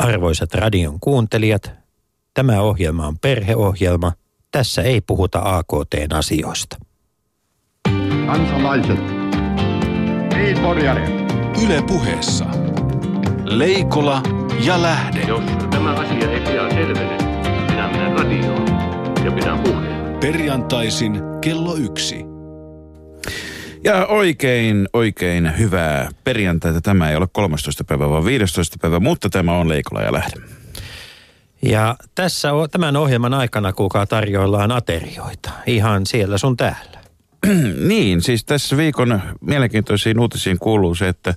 Arvoisat radion kuuntelijat, tämä ohjelma on perheohjelma. Tässä ei puhuta AKTn asioista. Kansalaiset. Yle puheessa. Leikola ja Lähde. Jos tämä asia ei pian selvene, minä menen radioon ja pidän puheen. Perjantaisin kello yksi. Ja oikein, oikein hyvää perjantaita. Tämä ei ole 13. päivä, vaan 15. päivä, mutta tämä on Leikola ja Lähde. Ja tässä tämän ohjelman aikana kuulkaa tarjoillaan aterioita. Ihan siellä sun täällä. niin, siis tässä viikon mielenkiintoisiin uutisiin kuuluu se, että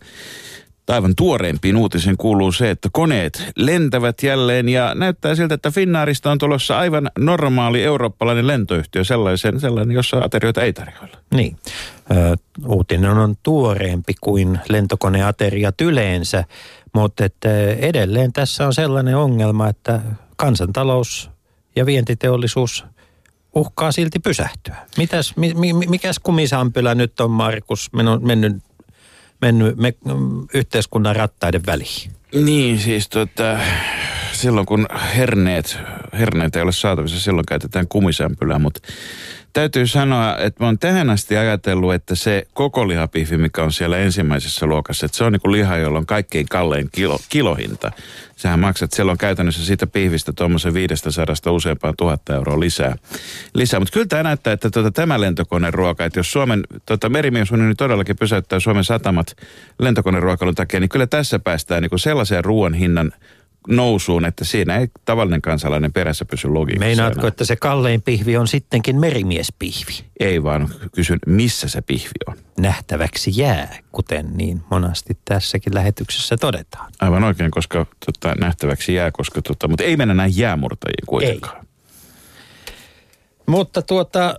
aivan tuoreempiin uutisiin kuuluu se, että koneet lentävät jälleen ja näyttää siltä, että Finnaarista on tulossa aivan normaali eurooppalainen lentoyhtiö, sellaisen, sellainen, jossa aterioita ei tarjoilla. Niin. Ö, uutinen on tuoreempi kuin lentokoneateriat yleensä, mutta että edelleen tässä on sellainen ongelma, että kansantalous ja vientiteollisuus uhkaa silti pysähtyä. Mitäs, mi, mi, mikäs kumisampylä nyt on, Markus, mennyt, mennyt, me, yhteiskunnan rattaiden väliin? Niin, siis tota, silloin kun herneet, herneet ei ole saatavissa, silloin käytetään kumisämpylää, mutta täytyy sanoa, että mä oon tähän asti ajatellut, että se koko lihapiifi, mikä on siellä ensimmäisessä luokassa, että se on niin kuin liha, jolla on kaikkein kallein kilo, kilohinta. Sähän maksat silloin käytännössä siitä pihvistä tuommoisen 500 useampaan tuhatta euroa lisää. lisää. Mutta kyllä tämä näyttää, että tuota, tämä lentokoneruoka, että jos Suomen tuota, merimiesunioni todellakin pysäyttää Suomen satamat lentokoneruokailun takia, niin kyllä tässä päästään niin kuin sellaiseen ruoan hinnan nousuun, että siinä ei tavallinen kansalainen perässä pysy logiikassa. Meinaatko, enää. että se kallein pihvi on sittenkin merimiespihvi? Ei vaan kysyn, missä se pihvi on. Nähtäväksi jää, kuten niin monasti tässäkin lähetyksessä todetaan. Aivan oikein, koska tota, nähtäväksi jää, koska tota, mutta ei mennä näin jäämurtajiin kuitenkaan. Mutta tuota,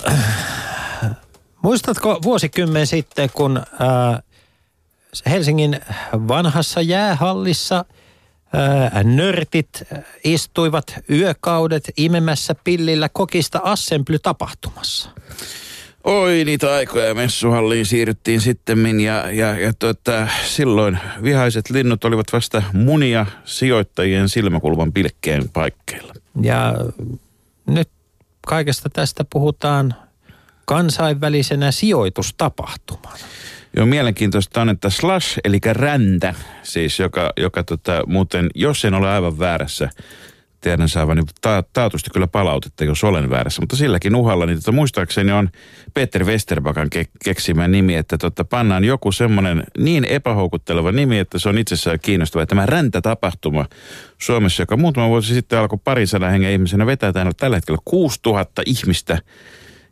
muistatko vuosikymmen sitten, kun ää, Helsingin vanhassa jäähallissa ää, nörtit istuivat yökaudet imemässä pillillä kokista Assembly-tapahtumassa? Oi, niitä aikoja messuhalliin siirryttiin sitten ja, ja, ja tota, silloin vihaiset linnut olivat vasta munia sijoittajien silmäkulman pilkkeen paikkeilla. Ja nyt kaikesta tästä puhutaan kansainvälisenä sijoitustapahtumana. Joo, mielenkiintoista on, että slash, eli räntä, siis joka, joka tota, muuten, jos en ole aivan väärässä, tiedän saavani ta- taatusti kyllä palautetta, jos olen väärässä, mutta silläkin uhalla, niin tota, muistaakseni on Peter Westerbakan ke- keksimä nimi, että tota, pannaan joku semmoinen niin epähoukutteleva nimi, että se on itsessään kiinnostava. Tämä räntätapahtuma Suomessa, joka muutama vuosi sitten alkoi parisadan hengen ihmisenä vetää täällä tällä hetkellä 6000 ihmistä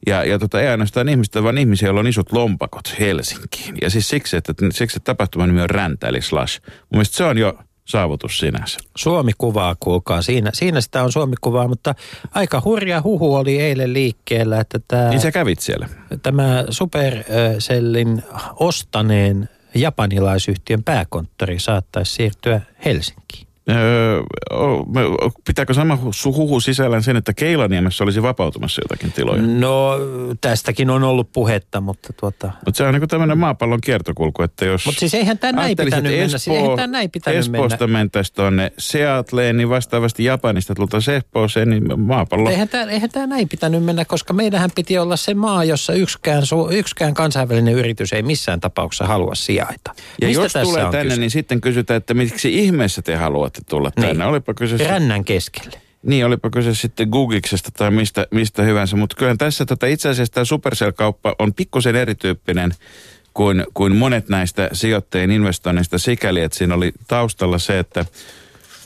ja, ja tota, ei ainoastaan ihmistä, vaan ihmisiä, joilla on isot lompakot Helsinkiin. Ja siis siksi, että, siksi, että tapahtuman nimi on Räntä, eli Slash. Mun mielestä se on jo saavutus sinänsä. Suomi-kuvaa, kuulkaa. Siinä, siinä sitä on Suomi-kuvaa, mutta aika hurja huhu oli eilen liikkeellä, että tämä, Niin sä kävit siellä. tämä Supercellin ostaneen japanilaisyhtiön pääkonttori saattaisi siirtyä Helsinkiin. Öö, pitääkö sama hu- huhu sisällään sen, että Keilaniemessä olisi vapautumassa jotakin tiloja? No, tästäkin on ollut puhetta, mutta tuota... Mutta se on niin tämmöinen maapallon kiertokulku, että jos... Mutta siis eihän tämä näin ajattelisit, pitänyt että mennä. Siis eihän tämä näin pitänyt Espoosta mennä. mentäisiin tuonne Seattleen, niin vastaavasti Japanista tultaisiin Espooseen, niin maapallo... Eihän tämä, eihän tämä näin pitänyt mennä, koska meidänhän piti olla se maa, jossa yksikään, yksikään kansainvälinen yritys ei missään tapauksessa halua sijaita. Ja Mistä jos tässä tulee tänne, kyse? niin sitten kysytään, että miksi ihmeessä te haluatte tulla tänne. Niin. Olipa kyse, Rännän keskelle. niin, olipa kyse sitten Googiksesta tai mistä, mistä hyvänsä. Mutta kyllä tässä tota, itse asiassa tämä Supercell-kauppa on pikkusen erityyppinen kuin, kuin monet näistä sijoittajien investoinneista sikäli, että siinä oli taustalla se, että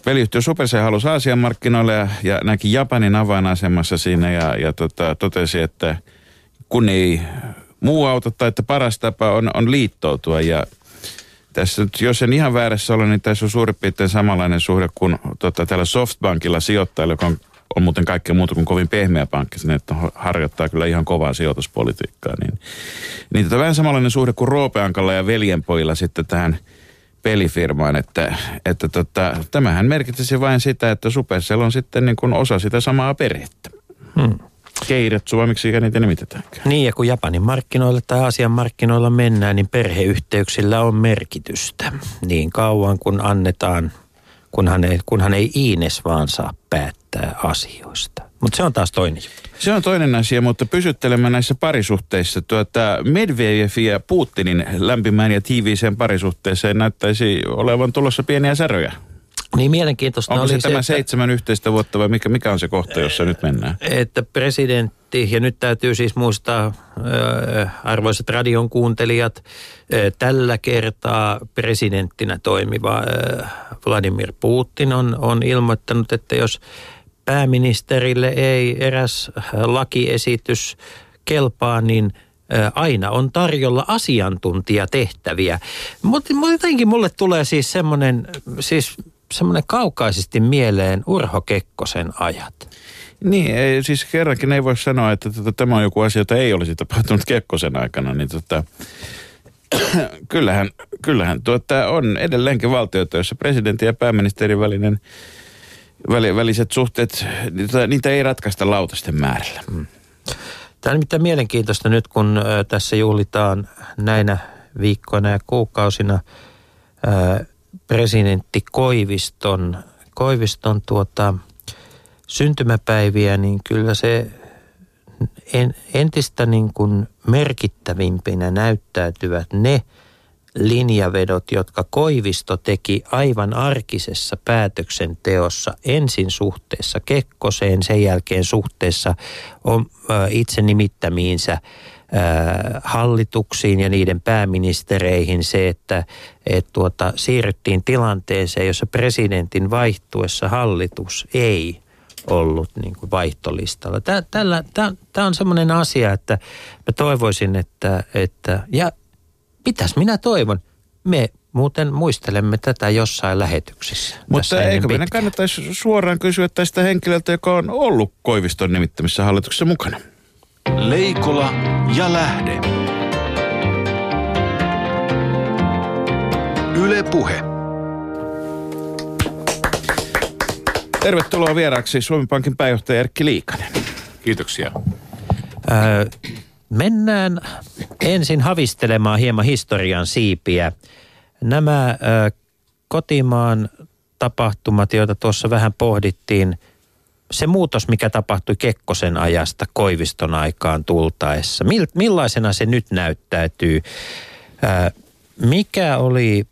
peliyhtiö Supercell halusi Aasian markkinoille ja, ja näki Japanin avainasemassa siinä ja, ja tota, totesi, että kun ei muu auta tai että paras tapa on, on liittoutua ja tässä jos en ihan väärässä ole, niin tässä on suurin piirtein samanlainen suhde kuin tota, täällä Softbankilla sijoittajilla, joka on, on muuten kaikkea muuta kuin kovin pehmeä pankki. Sinne, että harjoittaa kyllä ihan kovaa sijoituspolitiikkaa. Niin, niin tota, vähän samanlainen suhde kuin Roopeankalla ja veljenpojilla sitten tähän pelifirmaan, että, että tota, tämähän merkitsisi vain sitä, että Supercell on sitten niin kuin osa sitä samaa perhettä. Hmm. Keiretsu, vai miksi niitä nimitetäänkään? Niin ja kun Japanin markkinoilla tai Aasian markkinoilla mennään, niin perheyhteyksillä on merkitystä. Niin kauan kun annetaan kunhan ei, kunhan ei Iines vaan saa päättää asioista. Mutta se on taas toinen juttu. Se on toinen asia, mutta pysyttelemme näissä parisuhteissa. Tuota, Medvedev ja Putinin lämpimään ja tiiviiseen parisuhteeseen näyttäisi olevan tulossa pieniä säröjä. Niin mielenkiintoista Onko oli se, tämä että- seitsemän yhteistä vuotta vai mikä, mikä on se kohta, jossa nyt mennään? että presidentti, ja nyt täytyy siis muistaa, ö, arvoisat radion kuuntelijat, ö, tällä kertaa presidenttinä toimiva ö, Vladimir Putin on, on ilmoittanut, että jos pääministerille ei eräs lakiesitys kelpaa, niin aina on tarjolla asiantuntijatehtäviä. Mutta jotenkin mulle tulee siis semmoinen, siis semmoinen kaukaisesti mieleen Urho Kekkosen ajat. Niin, ei, siis kerrankin ei voi sanoa, että tota, tämä on joku asia, jota ei olisi tapahtunut Kekkosen aikana, niin tota, kyllähän, kyllähän tuota, on edelleenkin valtioita, joissa presidentin ja pääministerin välinen, väli, väliset suhteet, niitä, niitä ei ratkaista lautasten määrällä. Tämä on nimittäin mielenkiintoista nyt, kun tässä juhlitaan näinä viikkoina ja kuukausina presidentti Koiviston, Koiviston tuota, syntymäpäiviä, niin kyllä se en, entistä niin kuin merkittävimpinä näyttäytyvät ne linjavedot, jotka Koivisto teki aivan arkisessa päätöksenteossa ensin suhteessa Kekkoseen, sen jälkeen suhteessa itse nimittämiinsä hallituksiin ja niiden pääministereihin se, että et tuota, siirryttiin tilanteeseen, jossa presidentin vaihtuessa hallitus ei ollut niin kuin vaihtolistalla. Tämä on semmoinen asia, että mä toivoisin, että, että ja mitäs minä toivon, me muuten muistelemme tätä jossain lähetyksessä. Mutta eikö meidän kannattaisi suoraan kysyä tästä henkilöltä, joka on ollut Koiviston nimittämissä hallituksessa mukana? Leikola ja lähde. Yle Puhe. Tervetuloa vieraaksi Suomen Pankin pääjohtaja Erkki Liikanen. Kiitoksia. Öö, mennään ensin havistelemaan hieman historian siipiä. Nämä ö, kotimaan tapahtumat, joita tuossa vähän pohdittiin, se muutos, mikä tapahtui Kekkosen ajasta Koiviston aikaan tultaessa, mil, millaisena se nyt näyttäytyy? Ö, mikä oli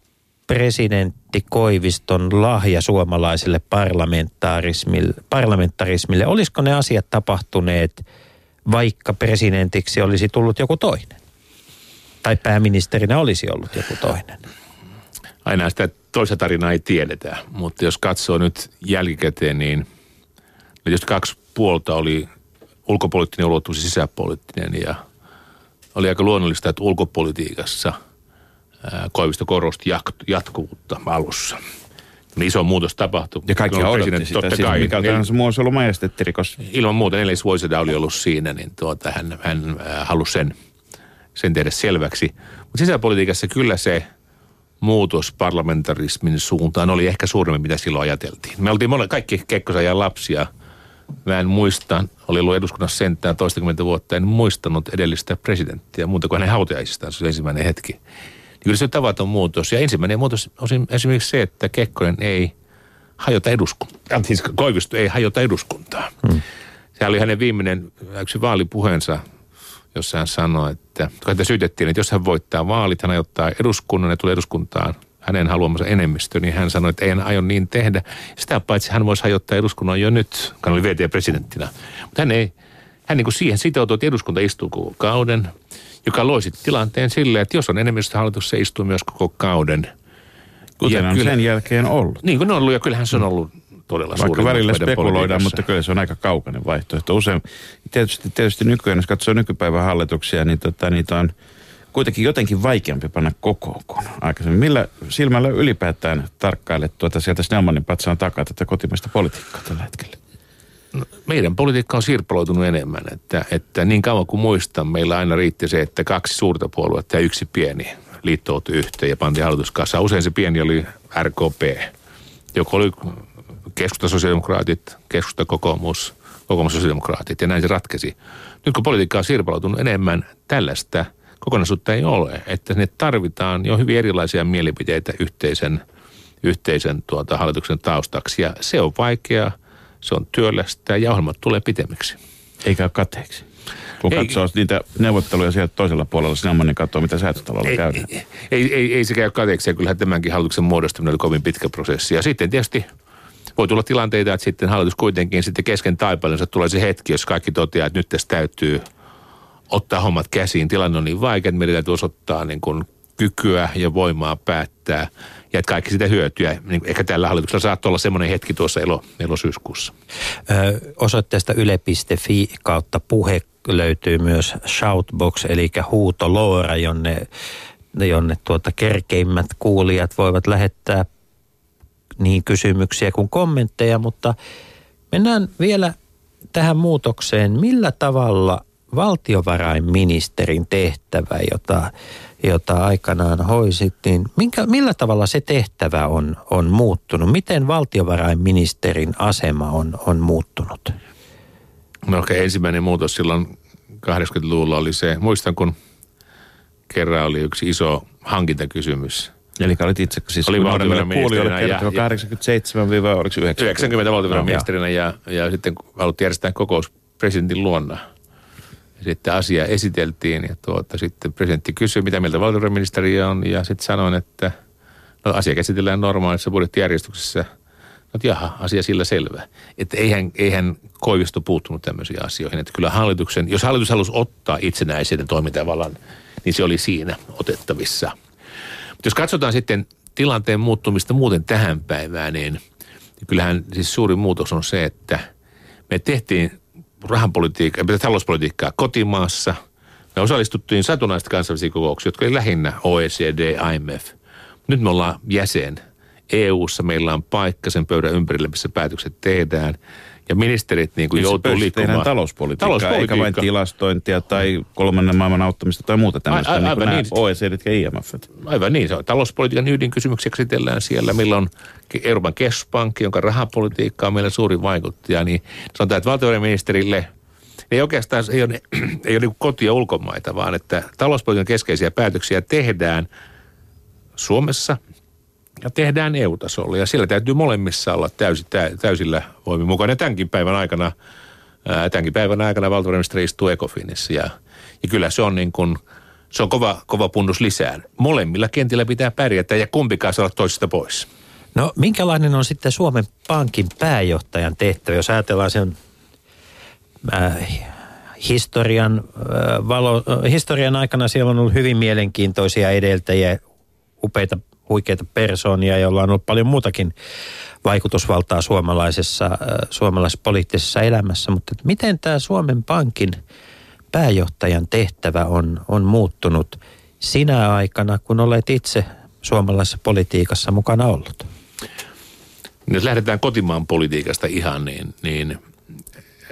presidentti Koiviston lahja suomalaiselle parlamentarismille, parlamentarismille? Olisiko ne asiat tapahtuneet, vaikka presidentiksi olisi tullut joku toinen? Tai pääministerinä olisi ollut joku toinen? Aina sitä toista tarinaa ei tiedetä, mutta jos katsoo nyt jälkikäteen, niin jos kaksi puolta oli ulkopoliittinen ulottuvuus ja sisäpoliittinen ja oli aika luonnollista, että ulkopolitiikassa Koivisto korosti jatkuvuutta alussa. Niin iso muutos tapahtui. Ja kaikki Kun odotti presidentti, sitä, totta kai. mikä tahansa muu olisi ollut majestettirikos. ilman muuta Nelis Voiseda oli ollut siinä, niin tuota, hän, hän halusi sen, sen tehdä selväksi. Mutta sisäpolitiikassa kyllä se muutos parlamentarismin suuntaan oli ehkä suurempi, mitä silloin ajateltiin. Me oltiin mole, kaikki Kekkosajan lapsia. Mä en muista, oli ollut eduskunnassa sentään toistakymmentä vuotta, en muistanut edellistä presidenttiä muuta kuin hänen hautajaisistaan. Se oli ensimmäinen hetki. Niin kyllä se on tavaton muutos. Ja ensimmäinen muutos on esimerkiksi se, että Kekkonen ei hajota eduskuntaa. Siis Koivisto ei hajota eduskuntaa. Hmm. Se oli hänen viimeinen yksi vaalipuheensa, jossa hän sanoi, että kun häntä syytettiin, että jos hän voittaa vaalit, hän ajottaa eduskunnan ja tulee eduskuntaan hänen haluamansa enemmistö, niin hän sanoi, että ei hän aio niin tehdä. Sitä paitsi hän voisi hajottaa eduskunnan jo nyt, kun hän oli VT-presidenttinä. Mutta hän ei, hän niin kuin siihen sitoutui, että eduskunta istuu koko kauden, joka loi sitten tilanteen silleen, että jos on enemmistöhallitus, se istuu myös koko kauden. Kuten Ja on kyllä- sen jälkeen ollut. Niin kuin on ollut, ja kyllähän se on ollut todella suuri Vaikka välillä spekuloidaan, mutta kyllä se on aika kaukainen vaihtoehto. Usein, tietysti, tietysti nykyään, jos katsoo nykypäivän hallituksia, niin tota, niitä on kuitenkin jotenkin vaikeampi panna kokoon kuin aikaisemmin. Millä silmällä ylipäätään tarkkailet tuota sieltä Snellmanin patsaan takaa tätä kotimaista politiikkaa tällä hetkellä? meidän politiikka on sirpaloitunut enemmän, että, että niin kauan kuin muistan, meillä aina riitti se, että kaksi suurta puoluetta ja yksi pieni liittoutui yhteen ja pantiin hallituskassa. Usein se pieni oli RKP, joka oli keskusta sosiaalidemokraatit, keskusta kokoomus, kokoomus sosiaalidemokraatit ja näin se ratkesi. Nyt kun politiikka on sirpaloitunut enemmän, tällaista kokonaisuutta ei ole, että ne tarvitaan jo hyvin erilaisia mielipiteitä yhteisen, yhteisen tuota, hallituksen taustaksi. Ja se on vaikeaa, se on työlästä ja ohjelmat tulee pitemmiksi. Eikä ole kateeksi. Kun Ei- katsoo niitä neuvotteluja sieltä toisella puolella, Snellmanin katsoo, mitä säätötalolla Ei, käydään. ei, ei, ei, ei se käy kateeksi ja kyllähän tämänkin hallituksen muodostaminen oli kovin pitkä prosessi. Ja sitten tietysti voi tulla tilanteita, että sitten hallitus kuitenkin sitten kesken taipaleensa tulee se hetki, jos kaikki toteaa, että nyt tässä täytyy ottaa hommat käsiin. Tilanne on niin vaikea, että meidän täytyy osoittaa niin kuin kykyä ja voimaa päättää ja että kaikki sitä hyötyä. Niin ehkä tällä hallituksella saattaa olla semmoinen hetki tuossa elo, elosyyskuussa. Ö, osoitteesta yle.fi kautta puhe löytyy myös shoutbox, eli huutoloora, jonne, jonne tuota kerkeimmät kuulijat voivat lähettää niin kysymyksiä kuin kommentteja, mutta mennään vielä tähän muutokseen. Millä tavalla valtiovarainministerin tehtävä, jota, jota aikanaan hoisit, niin minkä, millä tavalla se tehtävä on, on muuttunut? Miten valtiovarainministerin asema on, on muuttunut? No ehkä ensimmäinen muutos silloin 80-luvulla oli se, muistan kun kerran oli yksi iso hankintakysymys. Eli olit itse siis Oli valtiovarainministerinä kuulijoille ja- kertoo ja- 87 vai oliko se 90? 90 valtiovarainministerinä ja, ja sitten haluttiin järjestää kokous presidentin luonna. Sitten asia esiteltiin ja tuota, sitten presidentti kysyi, mitä mieltä valtiovarainministeri on ja sitten sanoin, että no, asia käsitellään normaalissa budjettijärjestyksessä. No, jaha, asia sillä selvä. Että eihän, eihän Koivisto puuttunut tämmöisiin asioihin. Että kyllä hallituksen, jos hallitus halusi ottaa itsenäisen toimintavallan, niin se oli siinä otettavissa. Mutta jos katsotaan sitten tilanteen muuttumista muuten tähän päivään, niin kyllähän siis suuri muutos on se, että me tehtiin rahapolitiikkaa, talouspolitiikkaa kotimaassa. Me osallistuttiin satunnaista kansainvälisiä kokouksia, jotka oli lähinnä OECD, IMF. Nyt me ollaan jäsen. EU-ssa meillä on paikka sen pöydän ympärille, missä päätökset tehdään. Ja ministerit niin kuin joutuu liikkumaan. talouspolitiikkaa, eikä vain Talouspolitiikka. tilastointia tai kolmannen maailman auttamista tai muuta tämmöistä, Ai- ai- niin aivan kuin niin. OECD ja IMF. Aivan niin, se on talouspolitiikan ydinkysymyksiä käsitellään siellä. Meillä on Euroopan keskuspankki, jonka rahapolitiikka on meillä suuri vaikuttaja. Niin sanotaan, että valtiovarainministerille ei oikeastaan ei ole, ei ole niin kotia ulkomaita, vaan että talouspolitiikan keskeisiä päätöksiä tehdään Suomessa ja tehdään EU-tasolla. Ja siellä täytyy molemmissa olla täysi, tä, täysillä voimin mukana. Ja tämänkin päivän aikana, ää, tämänkin päivän aikana valtiovarainministeri istuu Ecofinissa ja, ja kyllä se on niin kuin, se on kova, kova punnus lisää. Molemmilla kentillä pitää pärjätä ja kumpikaan saa olla toisesta pois. No minkälainen on sitten Suomen Pankin pääjohtajan tehtävä, jos ajatellaan sen äh, historian, äh, valo, äh, historian aikana siellä on ollut hyvin mielenkiintoisia edeltäjiä, upeita, huikeita persoonia, joilla on ollut paljon muutakin vaikutusvaltaa suomalaisessa, äh, suomalaisessa poliittisessa elämässä, mutta miten tämä Suomen Pankin pääjohtajan tehtävä on, on muuttunut sinä aikana, kun olet itse suomalaisessa politiikassa mukana ollut? Jos lähdetään kotimaan politiikasta ihan, niin, niin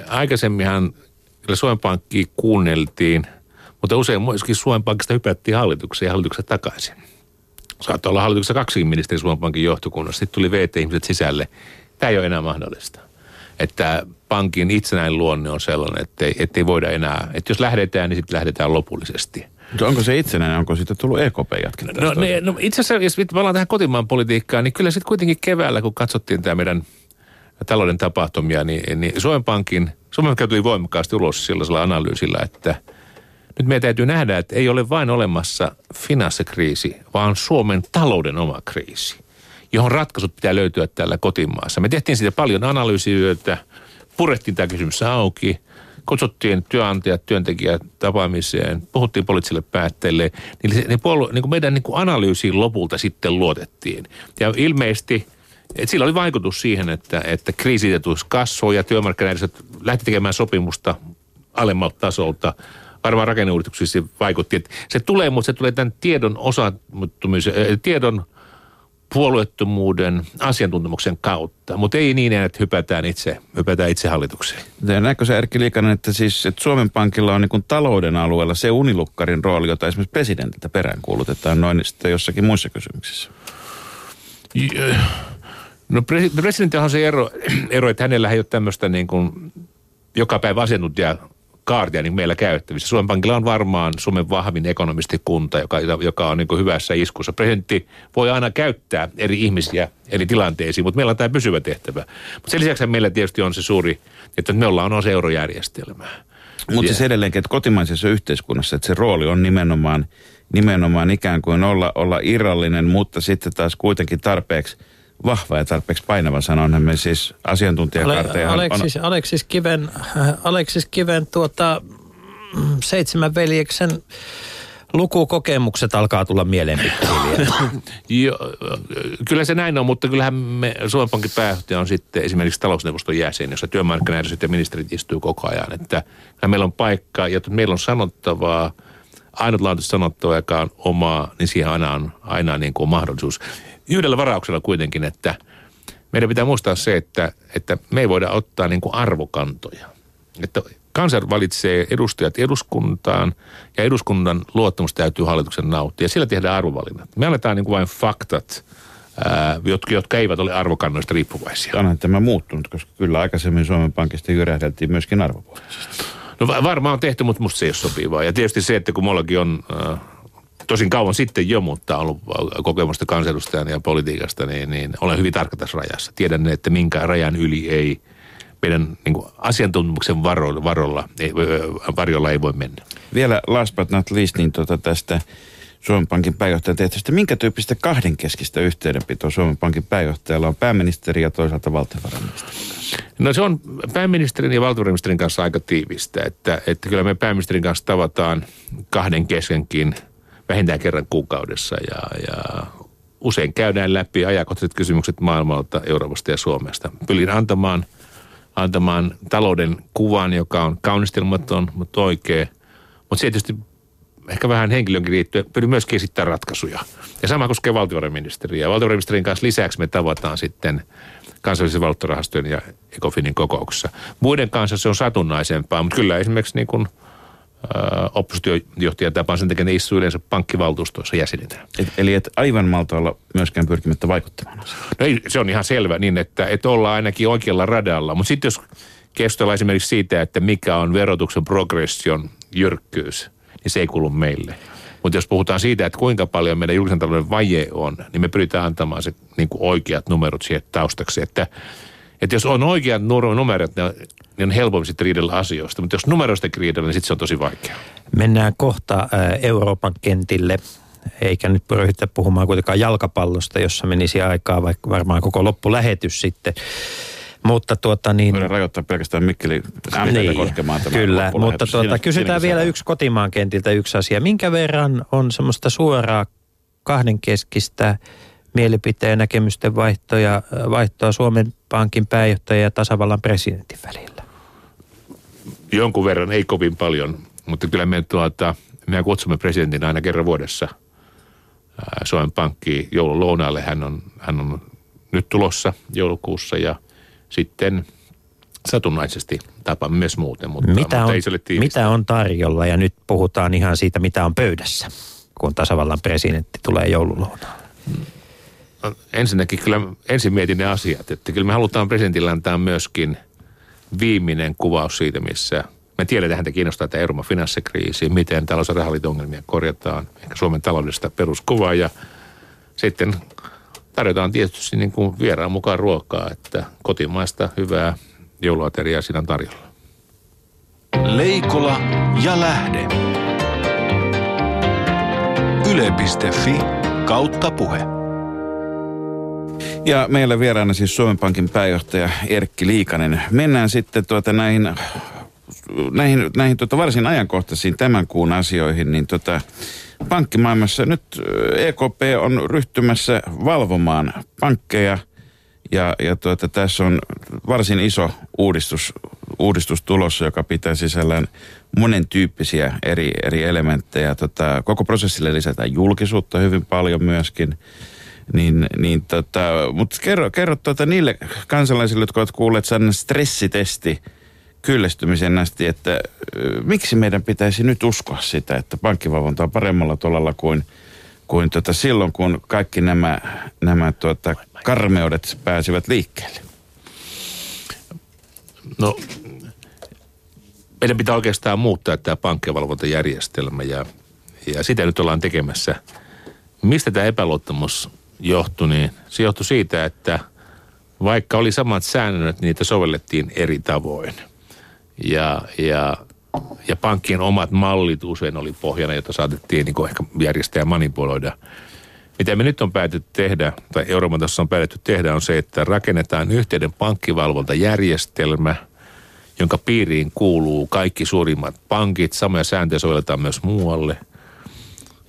aikaisemminhan Suomen Pankki kuunneltiin, mutta usein myöskin Suomen Pankista hypättiin hallitukseen ja hallituksesta takaisin. Saattoi olla hallituksessa kaksi ministeri Suomen Pankin johtokunnassa. Sitten tuli VT-ihmiset sisälle. Tämä ei ole enää mahdollista. Että pankin itsenäinen luonne on sellainen, että ei, ettei voida enää, että jos lähdetään, niin sitten lähdetään lopullisesti. Mutta onko se itsenäinen, onko siitä tullut EKP jatkinta? No, ne, no itse asiassa, jos palaan tähän kotimaan politiikkaan, niin kyllä sitten kuitenkin keväällä, kun katsottiin tämä meidän talouden tapahtumia, niin, niin Suomen Pankin, Suomen Pankki tuli voimakkaasti ulos sellaisella analyysillä, että nyt meidän täytyy nähdä, että ei ole vain olemassa finanssikriisi, vaan Suomen talouden oma kriisi, johon ratkaisut pitää löytyä täällä kotimaassa. Me tehtiin siitä paljon analyysityötä, purettiin tämä kysymys auki, kutsuttiin työnantajat, työntekijät tapaamiseen, puhuttiin poliittisille päättäjille, niin, niin, puolue, niin kuin meidän niin kuin analyysiin lopulta sitten luotettiin. Ja ilmeisesti, että sillä oli vaikutus siihen, että, että kriisitetus kasvoi ja työmarkkinajärjestöt lähti tekemään sopimusta alemmalta tasolta. Varmaan rakenneuudistuksissa vaikutti, että se tulee, mutta se tulee tämän tiedon osattomuuden, tiedon puolueettomuuden asiantuntemuksen kautta, mutta ei niin, että hypätään itse, hypätään itse hallitukseen. Ja näetkö se Erkki Liikanen, että, siis, että Suomen Pankilla on niin talouden alueella se unilukkarin rooli, jota esimerkiksi presidentiltä peräänkuulutetaan noin sitten jossakin muissa kysymyksissä? No presi- presidentillä on se ero, ero, että hänellä ei ole tämmöistä niin kuin joka päivä asiantuntija kaartia niin meillä käyttävissä. Suomen Pankilla on varmaan Suomen vahvin ekonomistikunta, joka, joka on niin hyvässä iskussa. Presidentti voi aina käyttää eri ihmisiä eri tilanteisiin, mutta meillä on tämä pysyvä tehtävä. Mutta sen lisäksi meillä tietysti on se suuri, että me ollaan osa eurojärjestelmää. Mutta siis edelleenkin, että kotimaisessa yhteiskunnassa, että se rooli on nimenomaan, nimenomaan ikään kuin olla, olla irrallinen, mutta sitten taas kuitenkin tarpeeksi vahva ja tarpeeksi painava sanoen. Me siis asiantuntijakarteja Ale, on, Aleksis, Aleksis Kiven, äh, Aleksis Kiven tuota, mm, seitsemän veljeksen lukukokemukset alkaa tulla mieleen. Jo, kyllä se näin on, mutta kyllähän me, Suomen Pankin pääjohtaja on sitten esimerkiksi talousneuvoston jäsen, jossa työmarkkinajärjestöt ja ministerit istuu koko ajan. Että meillä on paikka ja meillä on sanottavaa, ainutlaatuista sanottavaa, joka on omaa, niin siihen aina on, aina niin kuin mahdollisuus. Yhdellä varauksella kuitenkin, että meidän pitää muistaa se, että, että me ei voida ottaa niin kuin arvokantoja. Että kansa valitsee edustajat eduskuntaan ja eduskunnan luottamus täytyy hallituksen nauttia. Sillä tehdään arvovalinnat. Me annetaan niin kuin vain faktat, ää, jotka, jotka eivät ole arvokannoista riippuvaisia. onhan tämä muuttunut, koska kyllä aikaisemmin Suomen Pankista jyrähdeltiin myöskin arvopuolisesti. No va- varmaan on tehty, mutta musta se ei ole sopivaa. Ja tietysti se, että kun mullakin on äh, tosin kauan sitten jo, mutta ollut kokemusta kansanedustajana ja politiikasta, niin, niin olen hyvin tarkka tässä rajassa. Tiedän, että minkä rajan yli ei meidän niin kuin asiantuntemuksen varolla, varolla, ei, varjolla ei voi mennä. Vielä last but not least, niin tota tästä Suomen Pankin pääjohtajan tehtävästä. Minkä tyyppistä kahdenkeskistä yhteydenpitoa Suomen Pankin pääjohtajalla on pääministeri ja toisaalta valtiovarainministeri? No se on pääministerin ja valtiovarainministerin kanssa aika tiivistä, että, että kyllä me pääministerin kanssa tavataan kahden keskenkin vähintään kerran kuukaudessa ja, ja usein käydään läpi ajankohtaiset kysymykset maailmalta, Euroopasta ja Suomesta. Pyrin antamaan, antamaan talouden kuvan, joka on kaunistelmaton, mutta oikea. Mutta se tietysti ehkä vähän henkilönkin liittyen, pyrin myöskin esittämään ratkaisuja. Ja sama koskee valtiovarainministeriä. Valtiovarainministerin kanssa lisäksi me tavataan sitten kansallisen valuuttarahastojen ja Ecofinin kokouksessa. Muiden kanssa se on satunnaisempaa, mutta kyllä esimerkiksi niin kuin, oppositiojohtajan tapaan sen takia ne istuu yleensä pankkivaltuustoissa jäseninä. Et, eli et aivan malta olla myöskään pyrkimättä vaikuttamaan. No ei, se on ihan selvä niin, että, että ollaan ainakin oikealla radalla. Mutta sitten jos keskustellaan esimerkiksi siitä, että mikä on verotuksen progression jyrkkyys, niin se ei kuulu meille. Mutta jos puhutaan siitä, että kuinka paljon meidän julkisen talouden vaje on, niin me pyritään antamaan se niin oikeat numerot siihen taustaksi. Että, että jos on oikeat nu- numerot, niin on, niin on helpompi sitten riidellä asioista. Mutta jos numeroista riidellä, niin sitten se on tosi vaikeaa. Mennään kohta ää, Euroopan kentille, eikä nyt ryhdytä puhumaan kuitenkaan jalkapallosta, jossa menisi aikaa vaikka varmaan koko loppulähetys sitten. Mutta tuota niin... Voidaan rajoittaa pelkästään Mikkeli niin, koskemaan tämä Kyllä, mutta tuota, Siinä- kysytään vielä yksi kotimaan kentiltä yksi asia. Minkä verran on semmoista suoraa kahdenkeskistä mielipiteen ja näkemysten vaihtoja, vaihtoa Suomen Pankin pääjohtajan ja tasavallan presidentin välillä? Jonkun verran, ei kovin paljon, mutta kyllä me, tuota, me kutsumme presidentin aina kerran vuodessa Suomen Pankkiin joululounaalle. Hän on, hän on nyt tulossa joulukuussa ja sitten satunnaisesti tapaamme myös muuten, mutta, Mitä mutta on, ei se ole tiivistä. mitä on tarjolla ja nyt puhutaan ihan siitä, mitä on pöydässä, kun tasavallan presidentti tulee joululounaalle. Ensinnäkin kyllä ensin mietin ne asiat, että kyllä me halutaan presidentillä antaa myöskin viimeinen kuvaus siitä, missä me tiedetään, häntä kiinnostaa tämä Euroopan finanssikriisi, miten talous- ja rahaliiton-ongelmia korjataan, ehkä Suomen taloudesta peruskuvaa ja sitten tarjotaan tietysti niin kuin vieraan mukaan ruokaa, että kotimaista hyvää jouluateriaa siinä tarjolla. Leikola ja lähde. Yle.fi kautta puhe. Ja meillä vieraana siis Suomen Pankin pääjohtaja Erkki Liikanen. Mennään sitten tuota näihin, näihin, näihin tuota varsin ajankohtaisiin tämän kuun asioihin. Niin tuota, pankkimaailmassa nyt EKP on ryhtymässä valvomaan pankkeja ja, ja tuota, tässä on varsin iso uudistus, uudistus tulossa, joka pitää sisällään monen tyyppisiä eri, eri elementtejä. Tota, koko prosessille lisätään julkisuutta hyvin paljon myöskin. Niin, niin tota, mutta kerro, kerro tuota niille kansalaisille, jotka ovat kuulleet sellainen stressitesti kyllästymisen asti, että miksi meidän pitäisi nyt uskoa sitä, että pankkivalvonta on paremmalla tolalla kuin, kuin tota silloin, kun kaikki nämä, nämä tuota, karmeudet pääsivät liikkeelle. No, meidän pitää oikeastaan muuttaa tämä pankkivalvontajärjestelmä ja, ja sitä nyt ollaan tekemässä. Mistä tämä epäluottamus johtui, niin se johtui siitä, että vaikka oli samat säännöt, niitä sovellettiin eri tavoin. Ja, ja, ja pankkien omat mallit usein oli pohjana, jota saatettiin niin ehkä järjestää ja manipuloida. Mitä me nyt on päätetty tehdä, tai Euroopan tasossa on päätetty tehdä, on se, että rakennetaan yhteinen pankkivalvontajärjestelmä, jonka piiriin kuuluu kaikki suurimmat pankit. Samoja sääntöjä sovelletaan myös muualle.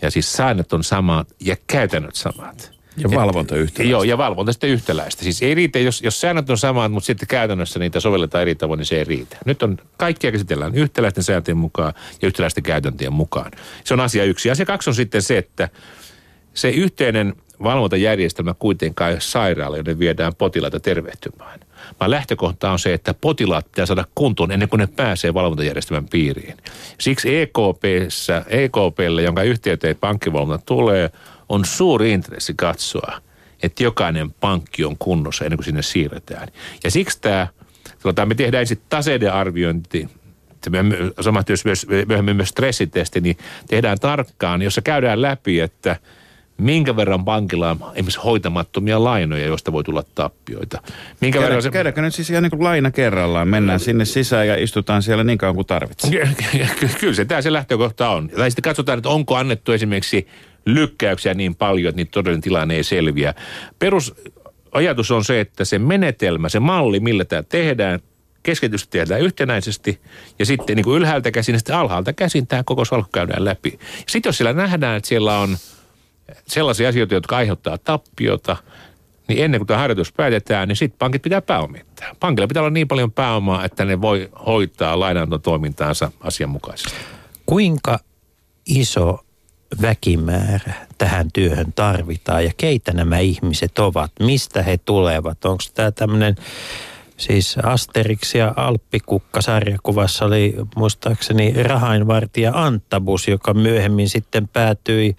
Ja siis säännöt on samat ja käytännöt samat. Ja valvonta yhtäläistä. Joo, ja valvonta sitten yhtäläistä. Siis ei riitä, jos, jos säännöt on samat, mutta sitten käytännössä niitä sovelletaan eri tavoin, niin se ei riitä. Nyt on kaikkia käsitellään yhtäläisten sääntöjen mukaan ja yhtäläisten käytäntöjen mukaan. Se on asia yksi. Asia kaksi on sitten se, että se yhteinen valvontajärjestelmä kuitenkaan ei ole sairaala, joiden viedään potilaita tervehtymään. Vaan lähtökohta on se, että potilaat pitää saada kuntoon ennen kuin ne pääsee valvontajärjestelmän piiriin. Siksi EKPssä, EKPlle, jonka yhteyteen pankkivalvonta tulee, on suuri intressi katsoa, että jokainen pankki on kunnossa ennen kuin sinne siirretään. Ja siksi tämä, tuota, me tehdään ensin taseiden arviointi, samat jos myös, myöhemmin myös stressitesti, niin tehdään tarkkaan, jossa käydään läpi, että minkä verran pankilla on esimerkiksi hoitamattomia lainoja, joista voi tulla tappioita. Minkä Käydä, verran se... Käydäänkö nyt siis ihan niin kuin laina kerrallaan? Mennään sinne sisään ja istutaan siellä niin kauan kuin tarvitsee. Ky- Kyllä se tämä se lähtökohta on. Tai sitten katsotaan, että onko annettu esimerkiksi lykkäyksiä niin paljon, että niitä todellinen tilanne ei selviä. Perusajatus on se, että se menetelmä, se malli, millä tämä tehdään, keskitysti tehdään yhtenäisesti ja sitten niin kuin ylhäältä käsin ja sitten alhaalta käsin tämä koko salkku käydään läpi. Sitten jos siellä nähdään, että siellä on sellaisia asioita, jotka aiheuttaa tappiota, niin ennen kuin tämä harjoitus päätetään, niin sitten pankit pitää pääomittaa. Pankilla pitää olla niin paljon pääomaa, että ne voi hoitaa lainantotoimintaansa asianmukaisesti. Kuinka iso väkimäärä tähän työhön tarvitaan ja keitä nämä ihmiset ovat, mistä he tulevat? Onko tämä tämmöinen, siis Asterix ja Alppikukka sarjakuvassa oli muistaakseni rahainvartija Antabus, joka myöhemmin sitten päätyi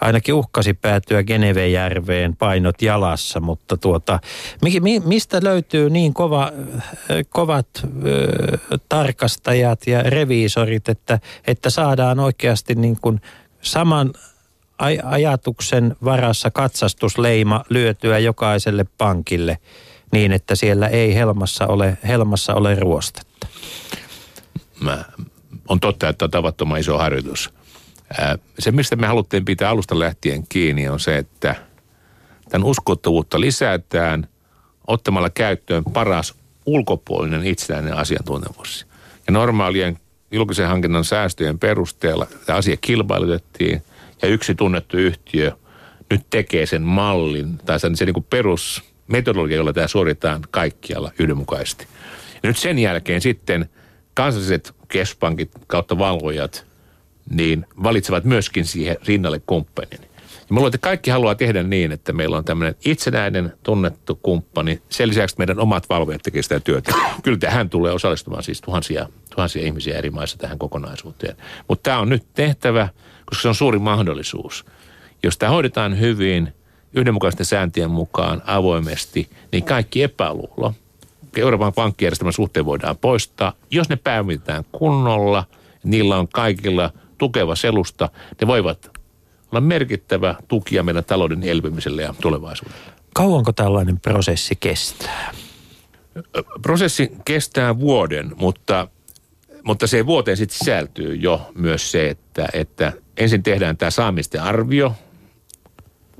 ainakin uhkasi päätyä Genevejärveen painot jalassa, mutta tuota, mi, mi, mistä löytyy niin kova, kovat ö, tarkastajat ja reviisorit, että, että saadaan oikeasti niin kuin saman aj- ajatuksen varassa katsastusleima lyötyä jokaiselle pankille niin, että siellä ei helmassa ole, helmassa ole ruostetta. Mä, on totta, että on tavattoman iso harjoitus. Ää, Se, mistä me haluttiin pitää alusta lähtien kiinni, on se, että tämän uskottavuutta lisätään ottamalla käyttöön paras ulkopuolinen itsenäinen asiantuntemus. Ja normaalien julkisen hankinnan säästöjen perusteella tämä asia kilpailutettiin ja yksi tunnettu yhtiö nyt tekee sen mallin tai sen, se niin perusmetodologia, jolla tämä suoritetaan kaikkialla yhdenmukaisesti. Ja nyt sen jälkeen sitten kansalliset keskuspankit kautta valvojat niin valitsevat myöskin siihen rinnalle kumppanin. Ja mä luulen, että kaikki haluaa tehdä niin, että meillä on tämmöinen itsenäinen, tunnettu kumppani. Sen lisäksi meidän omat valvojat tekevät sitä työtä. Kyllä tähän tulee osallistumaan siis tuhansia, tuhansia ihmisiä eri maissa tähän kokonaisuuteen. Mutta tämä on nyt tehtävä, koska se on suuri mahdollisuus. Jos tämä hoidetaan hyvin, yhdenmukaisten sääntöjen mukaan, avoimesti, niin kaikki epäluulo Euroopan pankkijärjestelmän suhteen voidaan poistaa. Jos ne pääomitetaan kunnolla, niillä on kaikilla tukeva selusta, ne voivat olla merkittävä tukija meidän talouden elpymiselle ja tulevaisuudelle. Kauanko tällainen prosessi kestää? Prosessi kestää vuoden, mutta, mutta se vuoteen sitten sisältyy jo myös se, että, että ensin tehdään tämä saamisten arvio,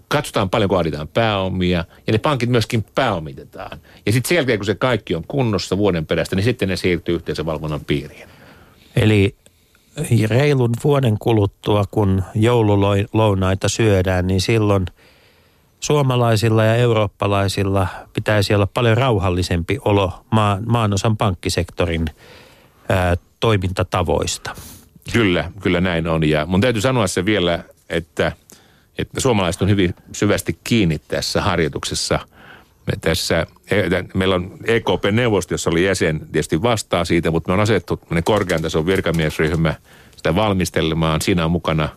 katsotaan paljonko vaaditaan pääomia ja ne pankit myöskin pääomitetaan. Ja sitten sen jälkeen, kun se kaikki on kunnossa vuoden perästä, niin sitten ne siirtyy yhteisen valvonnan piiriin. Eli reilun vuoden kuluttua, kun joululounaita syödään, niin silloin suomalaisilla ja eurooppalaisilla pitäisi olla paljon rauhallisempi olo maan, maanosan pankkisektorin ää, toimintatavoista. Kyllä, kyllä näin on. Ja mun täytyy sanoa se vielä, että, että suomalaiset on hyvin syvästi kiinni tässä harjoituksessa. Me tässä, meillä on EKP-neuvosto, jossa oli jäsen, tietysti vastaa siitä, mutta me on asettu korkean tason virkamiesryhmä sitä valmistelemaan. Siinä on mukana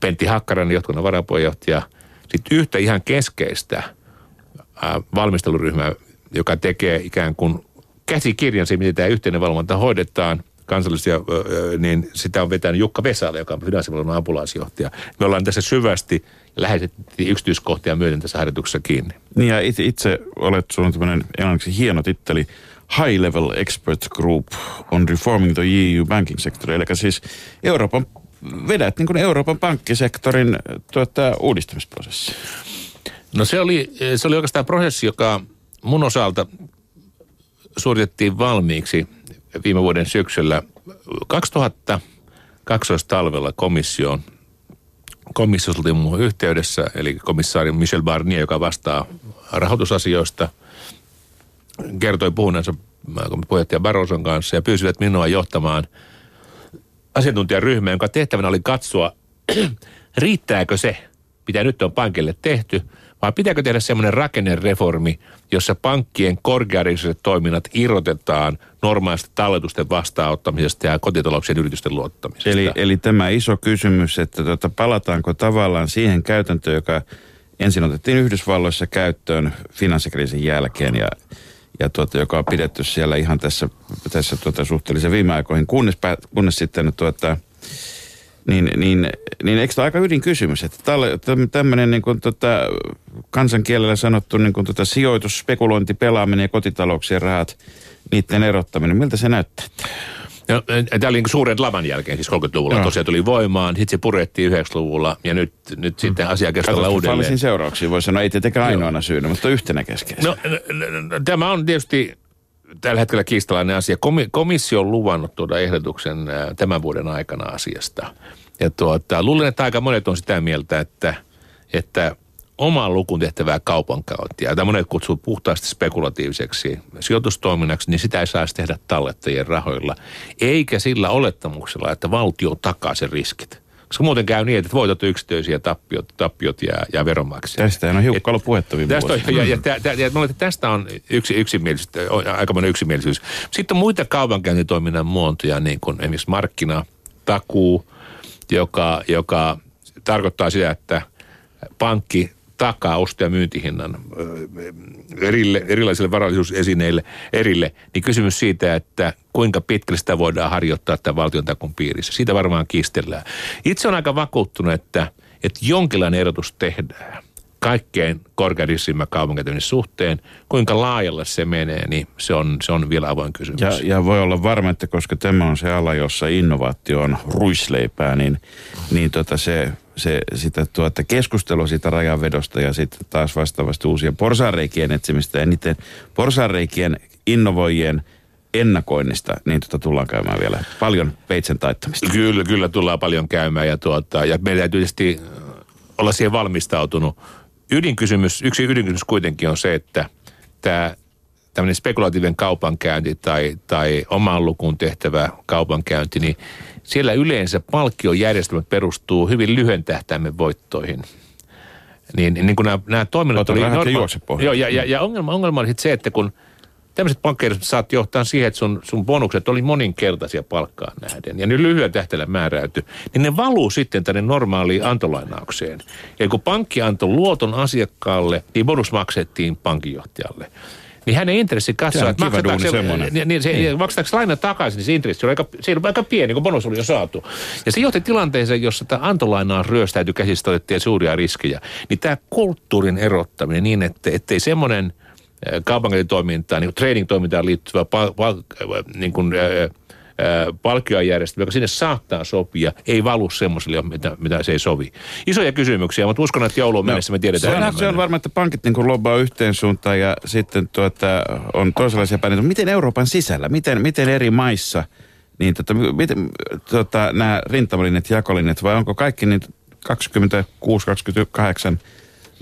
Pentti Hakkarainen, johtokunnan varapuheenjohtaja. Sitten yhtä ihan keskeistä ää, valmisteluryhmää, joka tekee ikään kuin käsikirjan siitä, miten tämä yhteinen valvonta hoidetaan. kansallisia, niin sitä on vetänyt Jukka Vesala, joka on finanssivalvonnan apulaisjohtaja. Me ollaan tässä syvästi lähetettiin yksityiskohtia myöten tässä harjoituksessa kiinni. Niin ja itse, itse olet sun tämmöinen englanniksi hieno titteli High Level Expert Group on Reforming the EU Banking Sector. Eli siis Euroopan, vedät niin kuin Euroopan pankkisektorin tuota, uudistamisprosessi. No se oli, se oli oikeastaan prosessi, joka mun osalta suoritettiin valmiiksi viime vuoden syksyllä. 2012 talvella komission komissiossa oltiin muun yhteydessä, eli komissaari Michel Barnier, joka vastaa rahoitusasioista, kertoi puhuneensa puheenjohtaja Barroson kanssa ja pyysivät minua johtamaan asiantuntijaryhmää, jonka tehtävänä oli katsoa, riittääkö se, mitä nyt on pankille tehty, vai pitääkö tehdä semmoinen rakennereformi, jossa pankkien korkeariskiset toiminnat irrotetaan normaalista talletusten vastaanottamisesta ja kotitalouksien yritysten luottamisesta. Eli, eli tämä iso kysymys, että tuota, palataanko tavallaan siihen käytäntöön, joka ensin otettiin Yhdysvalloissa käyttöön finanssikriisin jälkeen ja, ja tuota, joka on pidetty siellä ihan tässä, tässä tuota, suhteellisen viime aikoihin, kunnes, kunnes sitten tuota, niin, niin, niin eikö tämä aika ydinkysymys, että tämmöinen niin kuin, tota, kansankielellä sanottu niin kuin, tota, sijoitus, spekulointi, pelaaminen ja kotitalouksien rahat, niiden erottaminen, miltä se näyttää? No, tämä oli niin suuren laman jälkeen, siis 30-luvulla no. tosiaan tuli voimaan, sitten se purettiin 90-luvulla ja nyt, nyt sitten mm. asia keskustellaan uudelleen. seurauksia voi sanoa, ei tietenkään ainoana no. syynä, mutta yhtenä keskeistä. No, tämä on tietysti tällä hetkellä kiistalainen asia. Komissio on luvannut tuoda ehdotuksen tämän vuoden aikana asiasta. Ja tuota, luulen, että aika monet on sitä mieltä, että, että omaan lukuun tehtävää kaupankäyntiä, jota monet kutsuu puhtaasti spekulatiiviseksi sijoitustoiminnaksi, niin sitä ei saisi tehdä tallettajien rahoilla, eikä sillä olettamuksella, että valtio takaa sen riskit. Koska muuten käy niin, että voitot yksityisiä, tappiot, tappiot ja, ja veronmaksajat. Tästä on hiukka ollut puhetta viime tästä on, ja, ja, ja, ja, ja, tästä on yksi yksimielisyys, aika monen yksimielisyys. Sitten on muita kaupankäyntitoiminnan muotoja, niin kuin esimerkiksi markkina, takuu, joka, joka tarkoittaa sitä, että pankki takaa osto- ja myyntihinnan erille, erilaisille varallisuusesineille erille, niin kysymys siitä, että kuinka pitkälle sitä voidaan harjoittaa tämän valtion takun piirissä. Siitä varmaan kiistellään. Itse on aika vakuuttunut, että, että jonkinlainen erotus tehdään kaikkein korkeadissimman kaupunkityönnin suhteen. Kuinka laajalle se menee, niin se on, se on vielä avoin kysymys. Ja, ja voi olla varma, että koska tämä on se ala, jossa innovaatio on ruisleipää, niin, niin tota se, se, sitä tuota keskustelua siitä rajanvedosta ja sitten taas vastaavasti uusien porsareikien etsimistä ja niiden porsareikien innovoijien ennakoinnista, niin tota tullaan käymään vielä paljon peitsen taittamista. Kyllä, kyllä tullaan paljon käymään ja, tuota, ja meidän täytyy tietysti olla siihen valmistautunut ydinkysymys, yksi ydinkysymys kuitenkin on se, että tämä tämmöinen spekulatiivinen kaupankäynti tai, tai omaan lukuun tehtävä kaupankäynti, niin siellä yleensä palkkiojärjestelmät perustuu hyvin lyhyen tähtäimen voittoihin. Niin, niin kun nämä, nämä toiminnot oli... Norma- joo, ja, ja, ja ongelma, ongelma on sitten se, että kun tämmöiset pankkijärjestelmät saat johtaa siihen, että sun, sun bonukset oli moninkertaisia palkkaan nähden, ja ne lyhyen tähtäillä määräyty, niin ne valuu sitten tänne normaaliin antolainaukseen. Ja kun pankki antoi luoton asiakkaalle, niin bonus maksettiin pankinjohtajalle niin hänen intressi katsoa, että maksetaanko se, niin, niin se, niin. maksetaanko laina takaisin, niin se intressi on aika, se on aika pieni, kun bonus oli jo saatu. Ja se johti tilanteeseen, jossa tämä antolainaa ryöstäytyi käsistä, otettiin suuria riskejä. Niin tämä kulttuurin erottaminen niin, että ettei semmoinen – kaupankäyntitoimintaan, niin trading-toimintaan liittyvä pal- pal- niin kuin, ää, palkkiojärjestelmä, joka sinne saattaa sopia, ei valu semmoiselle, mitä, mitä se ei sovi. Isoja kysymyksiä, mutta uskon, että jouluun no, mennessä me tiedetään se on, se on varma, että pankit niin lobbaa yhteen suuntaan ja sitten tuota, on toisenlaisia paineita. Miten Euroopan sisällä, miten, miten eri maissa, niin tota, miten, tota, nämä rintamalinjat, jakolinjat, vai onko kaikki niin 26, 28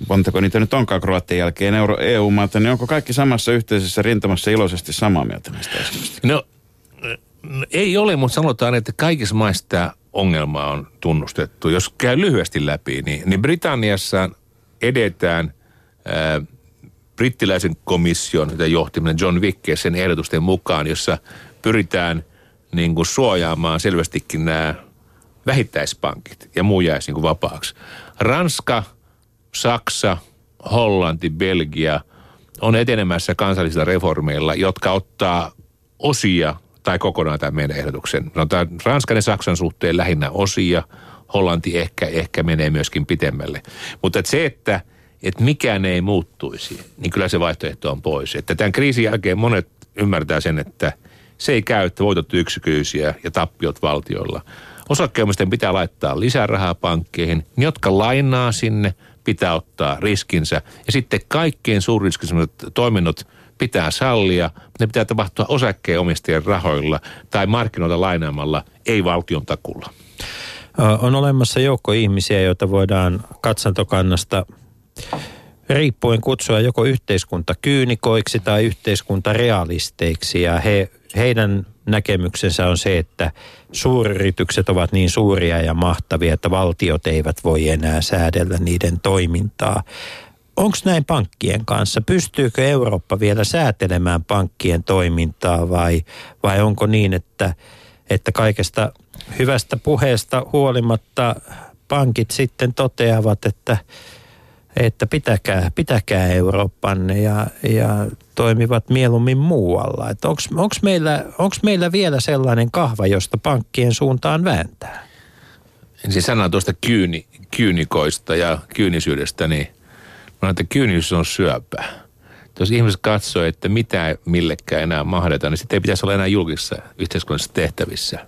montako niitä nyt onkaan Kroatian jälkeen euro, EU-maata, niin onko kaikki samassa yhteisessä rintamassa iloisesti samaa mieltä näistä asioista? No ei ole, mutta sanotaan, että kaikissa maissa tämä ongelma on tunnustettu. Jos käy lyhyesti läpi, niin, niin Britanniassa edetään ää, brittiläisen komission johtiminen John Wickesen ehdotusten mukaan, jossa pyritään niin kuin suojaamaan selvästikin nämä vähittäispankit ja muu jäisi niin kuin vapaaksi. Ranska – Saksa, Hollanti, Belgia on etenemässä kansallisilla reformeilla, jotka ottaa osia tai kokonaan tämän meidän ehdotuksen. No, tämä Ranskan ja Saksan suhteen lähinnä osia, Hollanti ehkä, ehkä menee myöskin pitemmälle. Mutta et se, että että mikään ei muuttuisi, niin kyllä se vaihtoehto on pois. Että tämän kriisin jälkeen monet ymmärtää sen, että se ei käy, että voitot yksityisiä ja tappiot valtiolla. Osakkeomisten pitää laittaa lisää rahaa pankkeihin. Jotka lainaa sinne, pitää ottaa riskinsä. Ja sitten kaikkein suurriskisemmat toiminnot pitää sallia. Ne pitää tapahtua osakkeenomistajien rahoilla tai markkinoilta lainaamalla, ei valtion takulla. On olemassa joukko ihmisiä, joita voidaan katsantokannasta riippuen kutsua joko yhteiskuntakyynikoiksi tai yhteiskuntarealisteiksi. Ja he, heidän näkemyksensä on se, että suuryritykset ovat niin suuria ja mahtavia, että valtiot eivät voi enää säädellä niiden toimintaa. Onko näin pankkien kanssa? Pystyykö Eurooppa vielä säätelemään pankkien toimintaa vai, vai onko niin, että, että kaikesta hyvästä puheesta huolimatta pankit sitten toteavat, että että pitäkää, pitäkää Eurooppanne ja, ja toimivat mieluummin muualla. Onko meillä, meillä vielä sellainen kahva, josta pankkien suuntaan vääntää? Ensin sanoa tuosta kyyni, kyynikoista ja kyynisyydestä, niin mä että kyynisyys on syöpä. Jos ihmiset katsoo, että mitä millekään enää mahdeta, niin sitten ei pitäisi olla enää julkisissa yhteiskunnallisissa tehtävissä.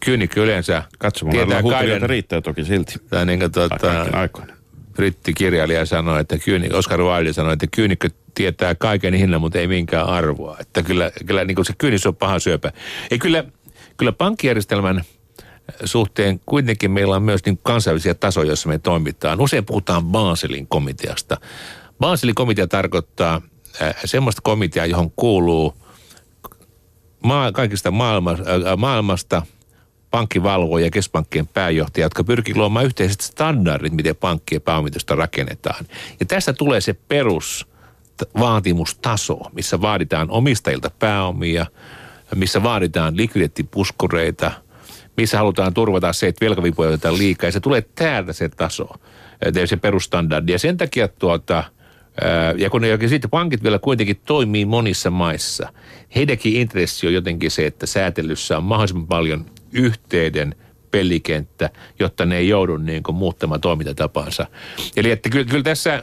Kyynikö yleensä Katsomalla kaiken... riittää toki silti. Tai niin kuin, tuota, brittikirjailija sanoi, että kyyni, Oscar Wilde sanoi, että kyynikkö tietää kaiken hinnan, mutta ei minkään arvoa. Että kyllä, kyllä niin kuin se kyynis on paha syöpä. Ei kyllä, kyllä pankkijärjestelmän suhteen kuitenkin meillä on myös niin kansainvälisiä tasoja, joissa me toimitaan. Usein puhutaan Baselin komiteasta. Baselin komitea tarkoittaa äh, semmoista komiteaa, johon kuuluu maa, kaikista maailma, äh, maailmasta – pankkivalvoja ja keskuspankkien pääjohtaja, jotka pyrkii luomaan yhteiset standardit, miten pankkien pääomitusta rakennetaan. Ja tästä tulee se perus vaatimustaso, missä vaaditaan omistajilta pääomia, missä vaaditaan likviditeettipuskureita, missä halutaan turvata se, että velkavipuja otetaan liikaa. Ja se tulee täältä se taso, se perustandardi. Ja sen takia tuota, ja kun ne, sitten pankit vielä kuitenkin toimii monissa maissa, heidänkin intressi on jotenkin se, että säätelyssä on mahdollisimman paljon yhteinen pelikenttä, jotta ne ei joudu niin kuin muuttamaan toimintatapansa. Eli että kyllä, kyllä tässä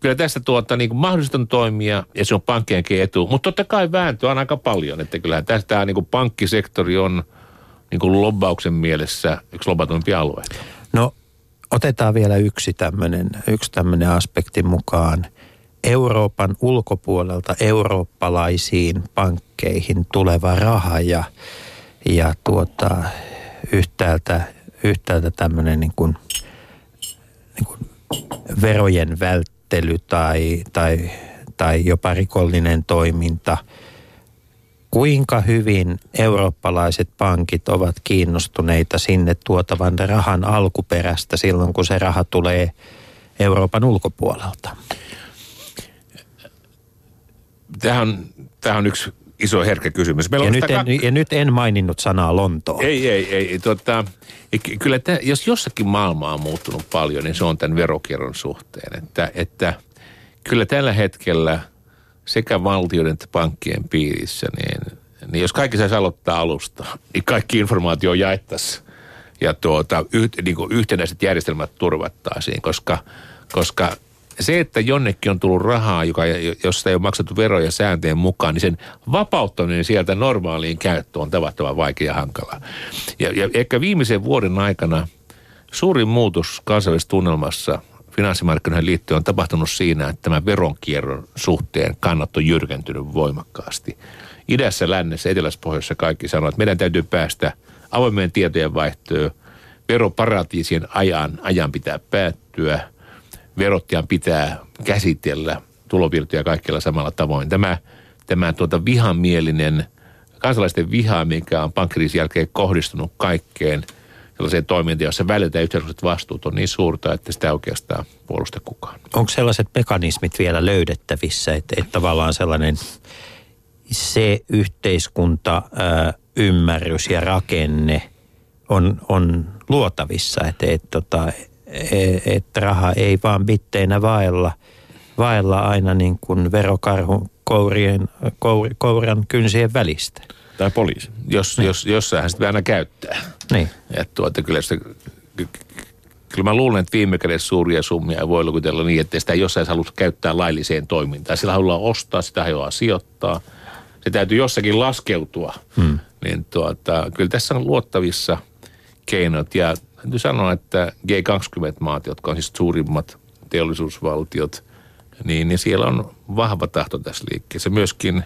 kyllä tässä tuota, niin mahdolliston toimia ja se on pankkienkin etu. Mutta totta kai vääntöä on aika paljon, että kyllähän tästä tämä niin pankkisektori on niin kuin lobbauksen mielessä yksi lobatuimpia alueita. No otetaan vielä yksi tämmöinen yksi tämmöinen aspekti mukaan. Euroopan ulkopuolelta eurooppalaisiin pankkeihin tuleva raha ja ja tuota, yhtäältä, yhtäältä tämmöinen niin kuin, niin kuin verojen välttely tai, tai, tai jopa rikollinen toiminta. Kuinka hyvin eurooppalaiset pankit ovat kiinnostuneita sinne tuotavan rahan alkuperästä silloin, kun se raha tulee Euroopan ulkopuolelta? Tähän on, tähän on yksi iso herkkä kysymys. Meillä ja, nyt en, kak... ja nyt en maininnut sanaa Lontoa. Ei, ei, ei. Tota, kyllä tämä, jos jossakin maailma on muuttunut paljon, niin se on tämän verokierron suhteen. Että, että kyllä tällä hetkellä sekä valtioiden että pankkien piirissä, niin, niin jos kaikki saisi aloittaa alusta, niin kaikki informaatio jaettaisiin ja tuota, yh, niin yhtenäiset järjestelmät turvattaisiin, koska, koska se, että jonnekin on tullut rahaa, joka, josta ei ole maksettu veroja sääntöjen mukaan, niin sen vapauttaminen sieltä normaaliin käyttöön on tavattoman vaikea ja hankala. Ja, ja ehkä viimeisen vuoden aikana suurin muutos kansainvälisessä tunnelmassa finanssimarkkinoihin liittyen on tapahtunut siinä, että tämä veronkierron suhteen kannat on jyrkentynyt voimakkaasti. Idässä, lännessä, etelässä, pohjoisessa kaikki sanoo, että meidän täytyy päästä avoimeen tietojen vaihtoon, veroparatiisien ajan, ajan pitää päättyä – verottajan pitää käsitellä tulovirtoja kaikilla samalla tavoin. Tämä, tämä tuota vihamielinen, kansalaisten viha, mikä on pankkiriisin jälkeen kohdistunut kaikkeen sellaiseen toimintaan, jossa välillä yhteiskunnalliset vastuut on niin suurta, että sitä oikeastaan puolusta kukaan. Onko sellaiset mekanismit vielä löydettävissä, että, että tavallaan sellainen se yhteiskunta, ää, ymmärrys ja rakenne on, on luotavissa, että, että, tota, että raha ei vaan bitteinä vaella, vaella aina niin kuin verokarhun kourien, kour, kouran kynsien välistä. Tai poliisi. Jos, jos, jossain sitä aina käyttää. Niin. Et tuota, kyllä, sitä, ky- ky- kyllä mä luulen, että viime kädessä suuria summia voi lukitella niin, että sitä jossain halua käyttää lailliseen toimintaan. Sillä haluaa ostaa, sitä haluaa sijoittaa. Se täytyy jossakin laskeutua. Hmm. Niin tuota, kyllä tässä on luottavissa keinot. Ja täytyy sanoa, että G20-maat, jotka on siis suurimmat teollisuusvaltiot, niin, niin siellä on vahva tahto tässä liikkeessä. Myöskin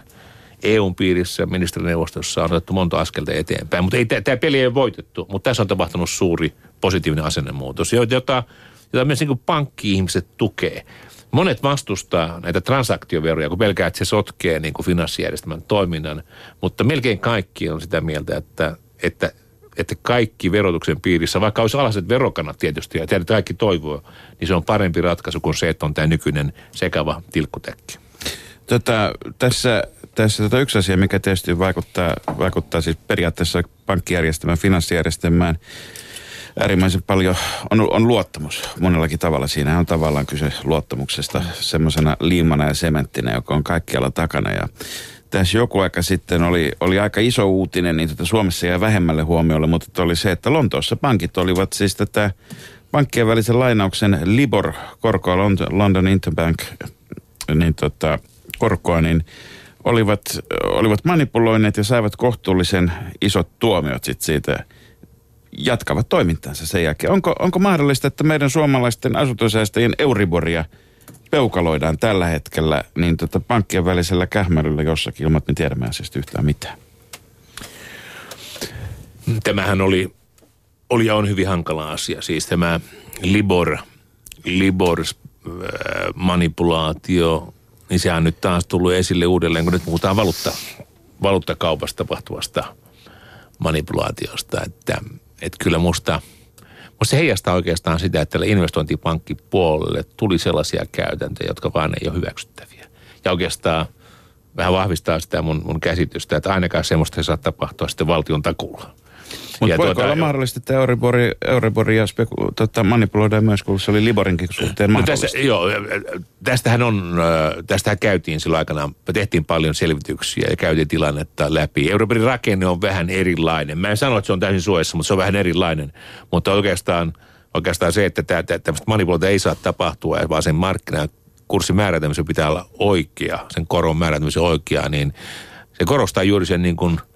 EUn piirissä ministerineuvostossa on otettu monta askelta eteenpäin, mutta ei, tämä peli ei ole voitettu, mutta tässä on tapahtunut suuri positiivinen asennemuutos, jota, jota myös niin pankki-ihmiset tukee. Monet vastustaa näitä transaktioveroja, kun pelkää, että se sotkee niin kuin finanssijärjestelmän toiminnan, mutta melkein kaikki on sitä mieltä, että, että, että kaikki verotuksen piirissä, vaikka olisi alhaiset verokannat tietysti, ja tiedät, kaikki toivoo, niin se on parempi ratkaisu kuin se, että on tämä nykyinen sekava tilkkutekki. Tota, tässä tässä tota yksi asia, mikä tietysti vaikuttaa, vaikuttaa siis periaatteessa pankkijärjestelmään, finanssijärjestelmään äärimmäisen paljon, on, on luottamus monellakin tavalla. Siinä on tavallaan kyse luottamuksesta semmoisena liimana ja sementtinä, joka on kaikkialla takana. Ja tässä joku aika sitten oli, oli aika iso uutinen, niin tätä Suomessa jäi vähemmälle huomiolle, mutta oli se, että Lontoossa pankit olivat siis tätä pankkien välisen lainauksen Libor-korkoa, London Interbank, niin tota, korkoa, niin olivat, olivat manipuloineet ja saivat kohtuullisen isot tuomiot sit siitä jatkavat toimintansa sen jälkeen. Onko, onko mahdollista, että meidän suomalaisten asuntosäästäjien Euriboria peukaloidaan tällä hetkellä niin tota pankkien välisellä kähmäryllä jossakin ilman, että me tiedämme asiasta yhtään mitään? Tämähän oli, oli ja on hyvin hankala asia. Siis tämä Libor, Libor äh, manipulaatio niin sehän on nyt taas tullut esille uudelleen, kun nyt puhutaan valuutta, valuuttakaupasta tapahtuvasta manipulaatiosta. Että, että kyllä musta, musta se heijastaa oikeastaan sitä, että tälle investointipankkipuolelle tuli sellaisia käytäntöjä, jotka vaan ei ole hyväksyttäviä. Ja oikeastaan vähän vahvistaa sitä mun, mun käsitystä, että ainakaan semmoista ei saa tapahtua sitten valtion takulla. Mutta voiko tuota, olla mahdollista, että Euribori, Euriboria speku- tota, manipuloidaan myös, kun se oli Liborinkin suhteen no? Tässä, joo, tästähän, on, tästähän käytiin silloin aikana, me tehtiin paljon selvityksiä ja käytiin tilannetta läpi. Euriborin rakenne on vähän erilainen. Mä en sano, että se on täysin suojassa, mutta se on vähän erilainen. Mutta oikeastaan, oikeastaan se, että tämmöistä manipuloita ei saa tapahtua, vaan sen markkinan kurssin määrätämisen pitää olla oikea, sen koron määrätämisen oikea, niin se korostaa juuri sen niin kuin –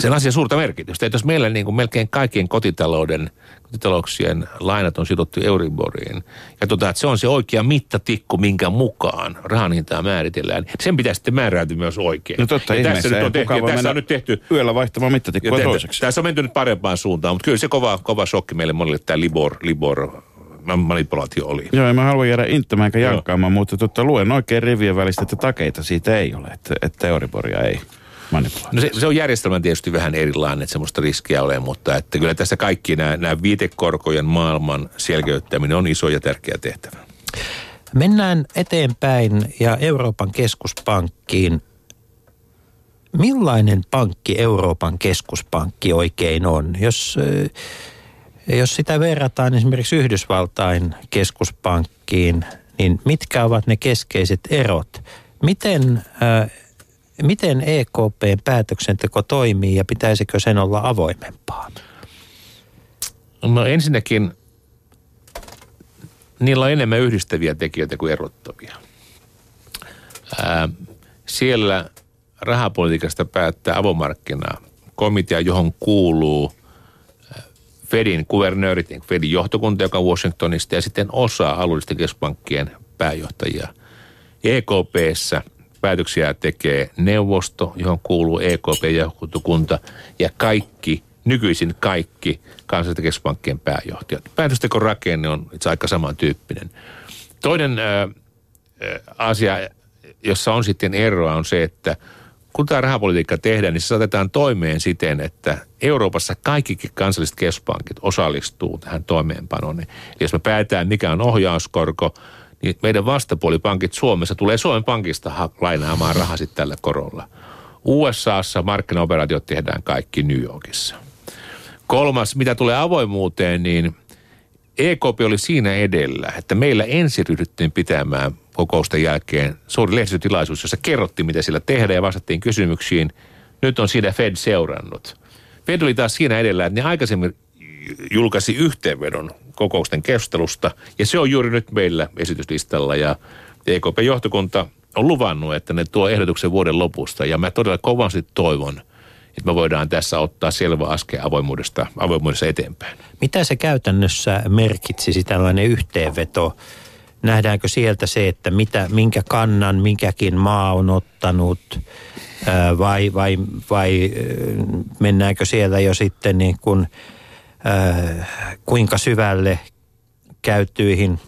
sen asian suurta merkitystä. Että jos meillä niin kuin melkein kaikkien kotitalouden, kotitalouksien lainat on sidottu Euriboriin, ja tota, että se on se oikea mittatikku, minkä mukaan rahan hintaa määritellään, niin sen pitää sitten määräytyä myös oikein. No totta, ja tässä, nyt on tehty, ja tässä on nyt tehty... Yöllä vaihtamaan mittatikkua toiseksi. Tässä on menty nyt parempaan suuntaan, mutta kyllä se kova, kova shokki meille monille tämä Libor, Libor manipulaatio oli. Joo, en mä halua jäädä inttämään enkä jankkaamaan, mutta totta, luen oikein rivien välistä, että takeita siitä ei ole, että, että Euriboria ei No se, se on järjestelmä tietysti vähän erilainen, että semmoista riskiä ole, mutta että kyllä tässä kaikki nämä, nämä viitekorkojen maailman selkeyttäminen on iso ja tärkeä tehtävä. Mennään eteenpäin ja Euroopan keskuspankkiin. Millainen pankki Euroopan keskuspankki oikein on? Jos, eh, jos sitä verrataan esimerkiksi Yhdysvaltain keskuspankkiin, niin mitkä ovat ne keskeiset erot? Miten äh, miten EKPn päätöksenteko toimii ja pitäisikö sen olla avoimempaa? No ensinnäkin niillä on enemmän yhdistäviä tekijöitä kuin erottavia. Ää, siellä rahapolitiikasta päättää avomarkkina komitea, johon kuuluu Fedin kuvernöörit, niin Fedin johtokunta, joka on Washingtonista, ja sitten osa alueellisten keskuspankkien pääjohtajia. EKPssä – päätöksiä tekee neuvosto, johon kuuluu EKP-johtokunta ja kaikki, nykyisin kaikki kansallisten keskuspankkien pääjohtajat. Päätösteko rakenne on itse aika samantyyppinen. Toinen ää, asia, jossa on sitten eroa, on se, että kun tämä rahapolitiikka tehdään, niin se saatetaan toimeen siten, että Euroopassa kaikki kansalliset keskuspankit osallistuu tähän toimeenpanoon. Eli jos me päätetään, mikä on ohjauskorko, niin meidän vastapuolipankit Suomessa tulee Suomen pankista lainaamaan rahaa sitten tällä korolla. USAssa markkinaoperaatiot tehdään kaikki New Yorkissa. Kolmas, mitä tulee avoimuuteen, niin EKP oli siinä edellä, että meillä ensin ryhdyttiin pitämään kokousten jälkeen suuri lehdistötilaisuus, jossa kerrottiin, mitä sillä tehdään ja vastattiin kysymyksiin. Nyt on siinä Fed seurannut. Fed oli taas siinä edellä, että ne aikaisemmin julkaisi yhteenvedon kokousten keskustelusta, ja se on juuri nyt meillä esityslistalla, ja EKP-johtokunta on luvannut, että ne tuo ehdotuksen vuoden lopusta, ja mä todella kovasti toivon, että me voidaan tässä ottaa selvä askel avoimuudesta, avoimuudessa eteenpäin. Mitä se käytännössä merkitsisi tällainen yhteenveto? Nähdäänkö sieltä se, että mitä, minkä kannan minkäkin maa on ottanut vai, vai, vai ää, mennäänkö siellä jo sitten niin kuin, ää, kuinka syvälle käytyihin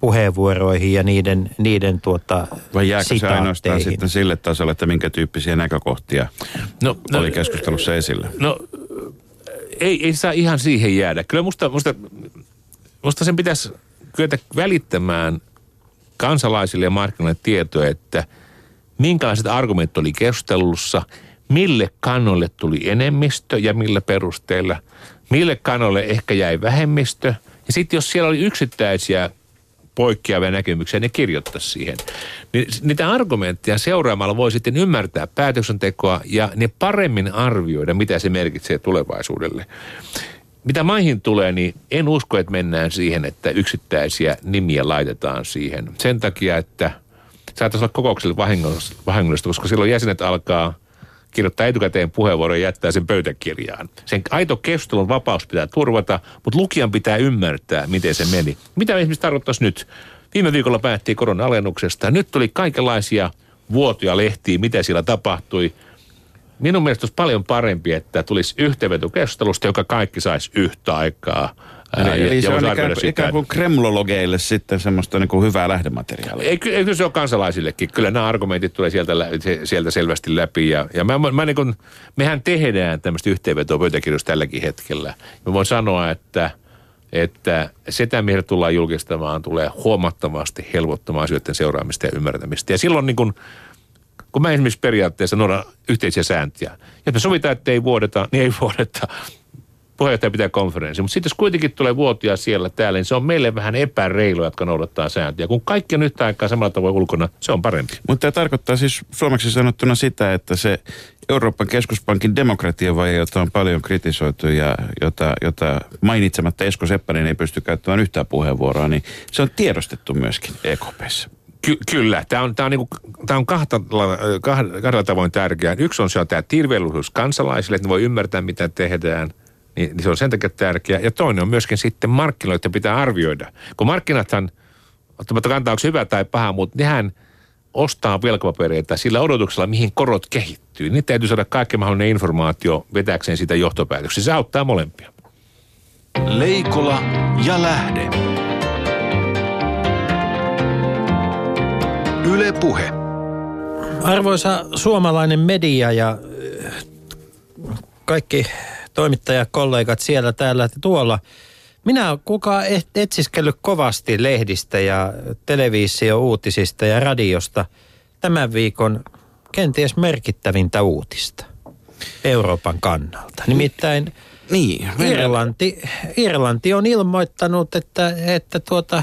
puheenvuoroihin ja niiden, niiden tuota, Vai jääkö se ainoastaan sitten sille tasolle, että minkä tyyppisiä näkökohtia No, oli keskustelussa esillä? No ei, ei saa ihan siihen jäädä. Kyllä musta, musta, musta sen pitäisi kyetä välittämään kansalaisille ja markkinoille tietoa, että minkälaiset argumentit oli keskustelussa, mille kannolle tuli enemmistö ja millä perusteella, mille kannolle ehkä jäi vähemmistö. Ja sitten jos siellä oli yksittäisiä poikkeavia näkemyksiä, ne kirjoittaisi siihen. Niin niitä argumentteja seuraamalla voi sitten ymmärtää päätöksentekoa ja ne paremmin arvioida, mitä se merkitsee tulevaisuudelle. Mitä maihin tulee, niin en usko, että mennään siihen, että yksittäisiä nimiä laitetaan siihen. Sen takia, että saattaisi olla kokoukselle vahingollista, koska silloin jäsenet alkaa kirjoittaa etukäteen puheenvuoron ja jättää sen pöytäkirjaan. Sen aito keskustelun vapaus pitää turvata, mutta lukijan pitää ymmärtää, miten se meni. Mitä esimerkiksi tarkoittaisi nyt? Viime viikolla päättiin korona-alennuksesta. Nyt tuli kaikenlaisia vuotoja lehtiä, mitä siellä tapahtui. Minun mielestä olisi paljon parempi, että tulisi yhteenveto keskustelusta, joka kaikki saisi yhtä aikaa. Ää, Eli, eli se on ikään, kuin- ikään kuin kremlologeille sitten semmoista niin kuin hyvää lähdemateriaalia. Ei, ky- ei, kyllä se on kansalaisillekin. Kyllä nämä argumentit tulee sieltä, sieltä selvästi läpi. Ja, ja mä, mä niin kun, mehän tehdään tämmöistä yhteenvetoa pöytäkirjoista tälläkin hetkellä. Mä voin sanoa, että, että sitä, mitä tullaan julkistamaan, tulee huomattavasti helpottamaan asioiden seuraamista ja ymmärtämistä. Ja silloin niin kun, kun mä esimerkiksi periaatteessa noudan yhteisiä sääntöjä. Jos me sovitaan, että ei vuodeta, niin ei vuodeta. Puheenjohtaja pitää konferenssi. Mutta sitten jos kuitenkin tulee vuotia siellä täällä, niin se on meille vähän epäreilu, jotka noudattaa sääntöjä. Kun kaikki on yhtä aikaa samalla tavoin ulkona, se on parempi. Mutta tämä tarkoittaa siis suomeksi sanottuna sitä, että se Euroopan keskuspankin demokratiavaje, jota on paljon kritisoitu ja jota, jota mainitsematta Esko Seppänen ei pysty käyttämään yhtään puheenvuoroa, niin se on tiedostettu myöskin EKPssä. Ky- kyllä, tämä on, tää on, niinku, tää on kahdella, kahdella tavoin tärkeää. Yksi on se on tämä tirveellisuus kansalaisille, että ne voi ymmärtää, mitä tehdään. Niin, niin se on sen takia tärkeää. Ja toinen on myöskin sitten markkinoille, että pitää arvioida. Kun markkinathan, ottamatta kantaa, onko hyvä tai paha, mutta nehän ostaa velkapapereita sillä odotuksella, mihin korot kehittyy. Niin täytyy saada kaikki mahdollinen informaatio vetääkseen sitä johtopäätöksiä. Se auttaa molempia. Leikola ja lähde. Yle Puhe. Arvoisa suomalainen media ja äh, kaikki toimittajakollegat siellä, täällä ja tuolla. Minä olen kukaan etsiskellyt kovasti lehdistä ja televisio-uutisista ja radiosta tämän viikon kenties merkittävintä uutista Euroopan kannalta. Nimittäin Niin, Irlanti, Irlanti on ilmoittanut, että, että tuota,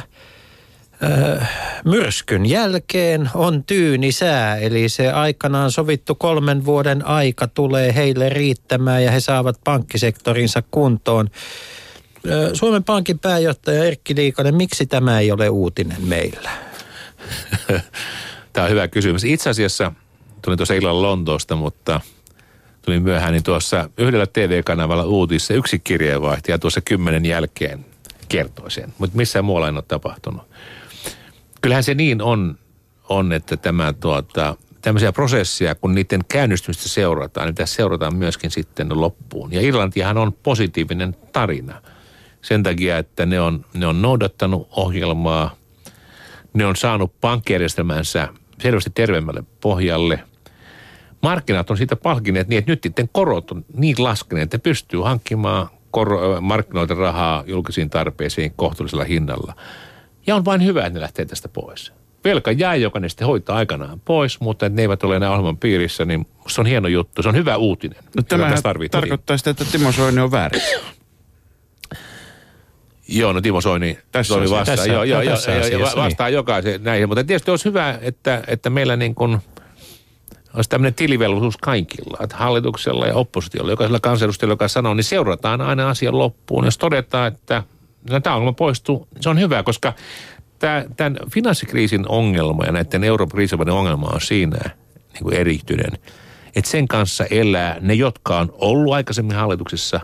myrskyn jälkeen on tyyni sää, eli se aikanaan sovittu kolmen vuoden aika tulee heille riittämään ja he saavat pankkisektorinsa kuntoon. Suomen Pankin pääjohtaja Erkki Liikanen, miksi tämä ei ole uutinen meillä? Tämä on hyvä kysymys. Itse asiassa tulin tuossa illalla Lontoosta, mutta tulin myöhään, niin tuossa yhdellä TV-kanavalla uutissa yksi kirjeenvaihtaja tuossa kymmenen jälkeen kertoi sen, mutta missään muualla ei ole tapahtunut. Kyllähän se niin on, on että tämä tuota, tämmöisiä prosesseja, kun niiden käynnistymistä seurataan, niin tässä seurataan myöskin sitten loppuun. Ja Irlantihan on positiivinen tarina sen takia, että ne on, ne on noudattanut ohjelmaa, ne on saanut pankkijärjestelmänsä selvästi terveemmälle pohjalle. Markkinat on siitä palkineet niin, että nyt niiden korot on niin laskeneet, että pystyy hankkimaan kor- markkinoilta rahaa julkisiin tarpeisiin kohtuullisella hinnalla. Ja on vain hyvä, että ne lähtee tästä pois. Velka jää, joka ne sitten hoitaa aikanaan pois, mutta ne eivät ole enää ohjelman piirissä, niin se on hieno juttu. Se on hyvä uutinen. No Kyllä tämä tässä tarvittiin. tarkoittaa sitä, että Timo Soini on väärässä. Joo, no Timo Soini, Tässä Soini vastaa, Tässä- joo, joo, joo, tässä ja asiassa, vastaa jokaisen näihin. Mutta tietysti olisi hyvä, että, että meillä niin kuin olisi tämmöinen tilivelvollisuus kaikilla, että hallituksella ja oppositiolla, jokaisella kansanedustajalla, joka sanoo, niin seurataan aina asian loppuun. Jos todetaan, että tämä ongelma poistuu, se on hyvä, koska tämä, tämän finanssikriisin ongelma ja näiden Euroopan kriisimaiden ongelma on siinä niin kuin erityinen, että sen kanssa elää ne, jotka on ollut aikaisemmin hallituksessa,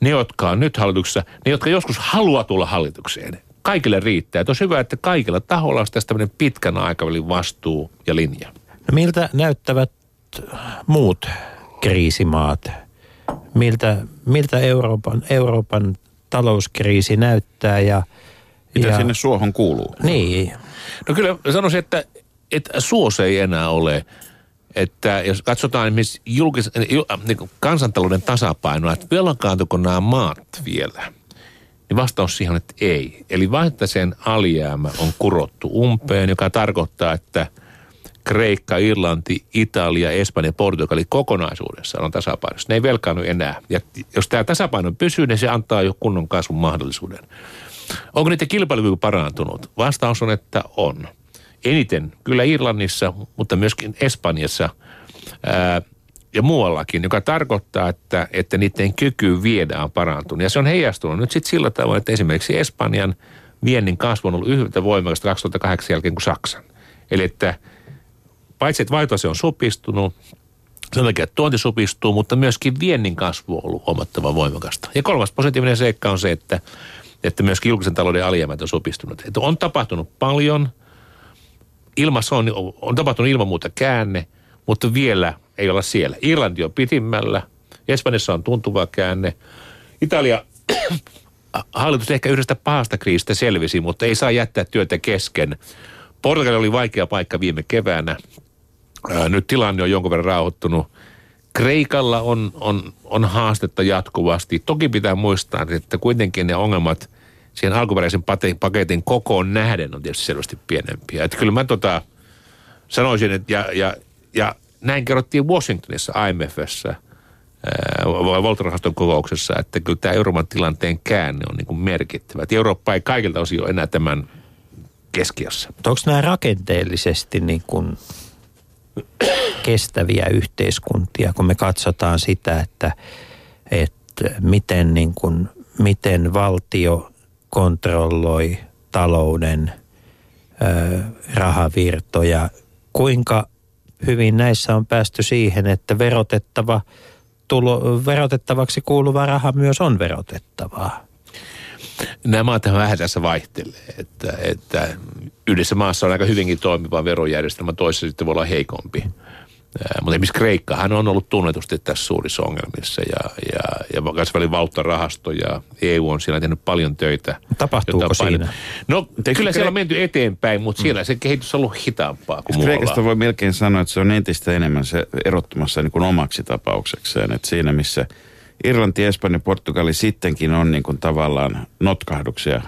ne, jotka on nyt hallituksessa, ne, jotka joskus haluaa tulla hallitukseen. Kaikille riittää. Että olisi hyvä, että kaikilla tahoilla olisi tästä tämmöinen pitkän aikavälin vastuu ja linja. No miltä näyttävät muut kriisimaat? Miltä, miltä Euroopan, Euroopan talouskriisi näyttää ja, Mitä ja sinne suohon kuuluu? niin, No kyllä sanoisin, että, että suos ei enää ole. Että jos katsotaan esimerkiksi julkis, ju- niin kuin kansantalouden tasapainoa, että velkaantuiko nämä maat vielä, niin vastaus siihen on, että ei. Eli vaikka sen alijäämä on kurottu umpeen, joka tarkoittaa, että Kreikka, Irlanti, Italia, Espanja ja Portugali kokonaisuudessaan on tasapainossa. Ne ei velkaannu enää. Ja jos tämä tasapaino pysyy, niin se antaa jo kunnon kasvun mahdollisuuden. Onko niiden kilpailukyky parantunut? Vastaus on, että on. Eniten kyllä Irlannissa, mutta myöskin Espanjassa ää, ja muuallakin, joka tarkoittaa, että, että niiden kyky viedä on parantunut. Ja se on heijastunut nyt sitten sillä tavoin, että esimerkiksi Espanjan viennin kasvu on ollut yhtä voimakasta 2008 jälkeen kuin Saksan. Eli että paitsi että vaihtotase on supistunut, sen takia, että tuonti supistuu, mutta myöskin viennin kasvu on ollut huomattavan voimakasta. Ja kolmas positiivinen seikka on se, että, että myöskin julkisen talouden alijäämät on supistunut. Että on tapahtunut paljon, ilmassa on, on tapahtunut ilman muuta käänne, mutta vielä ei olla siellä. Irlanti on pitimmällä, Espanjassa on tuntuva käänne. Italia, hallitus ehkä yhdestä pahasta kriisistä selvisi, mutta ei saa jättää työtä kesken. Portugali oli vaikea paikka viime keväänä. Ää, Nyt tilanne on jonkun verran rauhoittunut. Kreikalla on, on, on haastetta jatkuvasti. Toki pitää muistaa, että kuitenkin ne ongelmat siihen alkuperäisen paketin kokoon nähden on tietysti selvästi pienempiä. Että kyllä mä tota, sanoisin, että ja, ja, ja näin kerrottiin Washingtonissa IMFssä, valtorahaston kokouksessa, että kyllä tämä Euroopan tilanteen käänne on niin kuin merkittävä. Että Eurooppa ei kaikilta osin ole enää tämän keskiössä. Onko nämä rakenteellisesti niin kuin kestäviä yhteiskuntia, kun me katsotaan sitä, että, että miten, niin kuin, miten valtio kontrolloi talouden ö, rahavirtoja, kuinka hyvin näissä on päästy siihen, että verotettava, tulo, verotettavaksi kuuluva raha myös on verotettavaa. Nämä maat vähän tässä vaihtelee, että, että yhdessä maassa on aika hyvinkin toimiva verojärjestelmä, toisessa sitten voi olla heikompi. Mutta esimerkiksi Kreikkahan on ollut tunnetusti tässä suurissa ongelmissa ja, ja, ja kansainvälinen valuuttarahasto ja EU on siellä tehnyt paljon töitä. Tapahtuuko siinä? No Eikö kyllä siellä Kre- on menty eteenpäin, mutta siellä se kehitys on ollut hitaampaa kuin Kreikasta voi melkein sanoa, että se on entistä enemmän se erottumassa niin kuin omaksi tapauksekseen. Että siinä missä Irlanti, Espanja, Portugali sittenkin on niin kuin tavallaan notkahduksia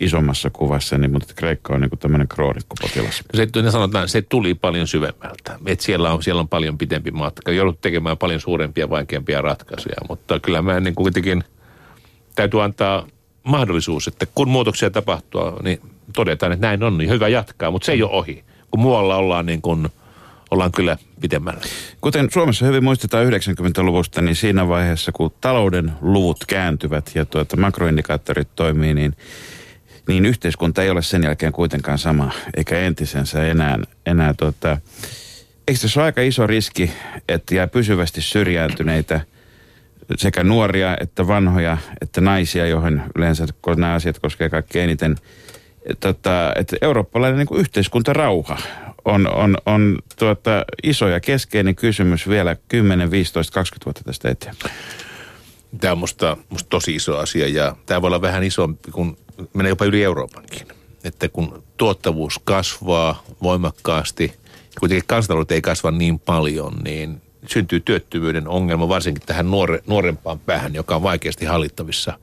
isommassa kuvassa, niin, mutta Kreikka on niin kuin tämmöinen kroonikkopotilas. Se, ne sanotaan, se tuli paljon syvemmältä. Et siellä, on, siellä on paljon pitempi matka. Joudut tekemään paljon suurempia, vaikeampia ratkaisuja. Mutta kyllä mä niin kuitenkin täytyy antaa mahdollisuus, että kun muutoksia tapahtuu, niin todetaan, että näin on, niin hyvä jatkaa. Mutta se ei ole ohi. Kun muualla ollaan, niin kun, ollaan kyllä pitemmällä. Kuten Suomessa hyvin muistetaan 90-luvusta, niin siinä vaiheessa, kun talouden luvut kääntyvät ja tuota makroindikaattorit toimii, niin, niin yhteiskunta ei ole sen jälkeen kuitenkaan sama, eikä entisensä enää. enää tuota, eikö tässä ole aika iso riski, että jää pysyvästi syrjäytyneitä sekä nuoria että vanhoja että naisia, joihin yleensä nämä asiat koskee kaikkein eniten. Tota, että eurooppalainen niin yhteiskuntarauha on, on, on tuota, iso ja keskeinen kysymys vielä 10, 15, 20 vuotta tästä eteenpäin. Tämä on musta, musta tosi iso asia ja tämä voi olla vähän isompi, kun menee jopa yli Euroopankin. Että kun tuottavuus kasvaa voimakkaasti kuitenkin kansantaloudet ei kasva niin paljon, niin syntyy työttömyyden ongelma varsinkin tähän nuore, nuorempaan päähän, joka on vaikeasti hallittavissa.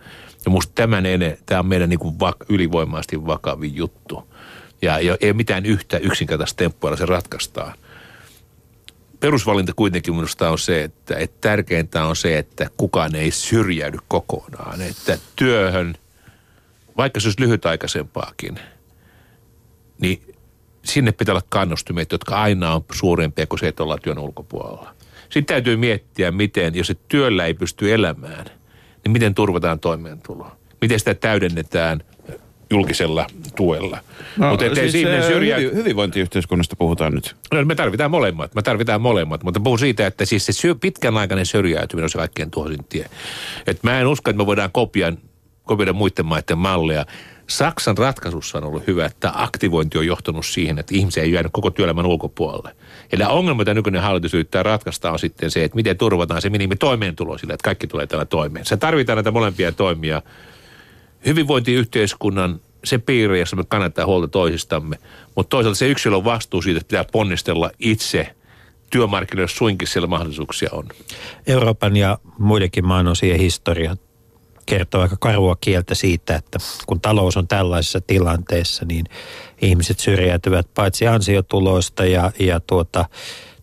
Ja musta tämän ene, tämä on meidän niin kuin vak, ylivoimaisesti vakavin juttu. Ja, ei ole mitään yhtä yksinkertaista temppua, se ratkaistaan perusvalinta kuitenkin minusta on se, että, että tärkeintä on se, että kukaan ei syrjäydy kokonaan. Että työhön vaikka se olisi lyhytaikaisempaakin, niin sinne pitää olla kannustimet, jotka aina on suurempia kuin se, että ollaan työn ulkopuolella. Sitten täytyy miettiä, miten, jos se työllä ei pysty elämään, niin miten turvataan toimeentulo. Miten sitä täydennetään julkisella tuella. No, Mutta ettei siis, siinä hyvi- hyvinvointiyhteiskunnasta puhutaan nyt. No, me tarvitaan molemmat, me tarvitaan molemmat, mutta puhun siitä, että siis se syö, pitkän aikainen syrjäytyminen on se kaikkein tuhoisin tie. Et mä en usko, että me voidaan kopioida, kopioida muiden maiden malleja. Saksan ratkaisussa on ollut hyvä, että aktivointi on johtanut siihen, että ihmisiä ei jäänyt koko työelämän ulkopuolelle. Eli ongelma, mitä nykyinen hallitus yrittää ratkaista, on sitten se, että miten turvataan se minimi toimeentulo sille, että kaikki tulee tällä toimeen. Se tarvitaan näitä molempia toimia. Hyvinvointiyhteiskunnan se piiri, jossa me kannetaan huolta toisistamme, mutta toisaalta se yksilön vastuu siitä, että pitää ponnistella itse työmarkkinoilla suinkin siellä mahdollisuuksia on. Euroopan ja muidenkin maanosien historia kertoo aika karua kieltä siitä, että kun talous on tällaisessa tilanteessa, niin ihmiset syrjäytyvät paitsi ansiotuloista ja, ja tuota,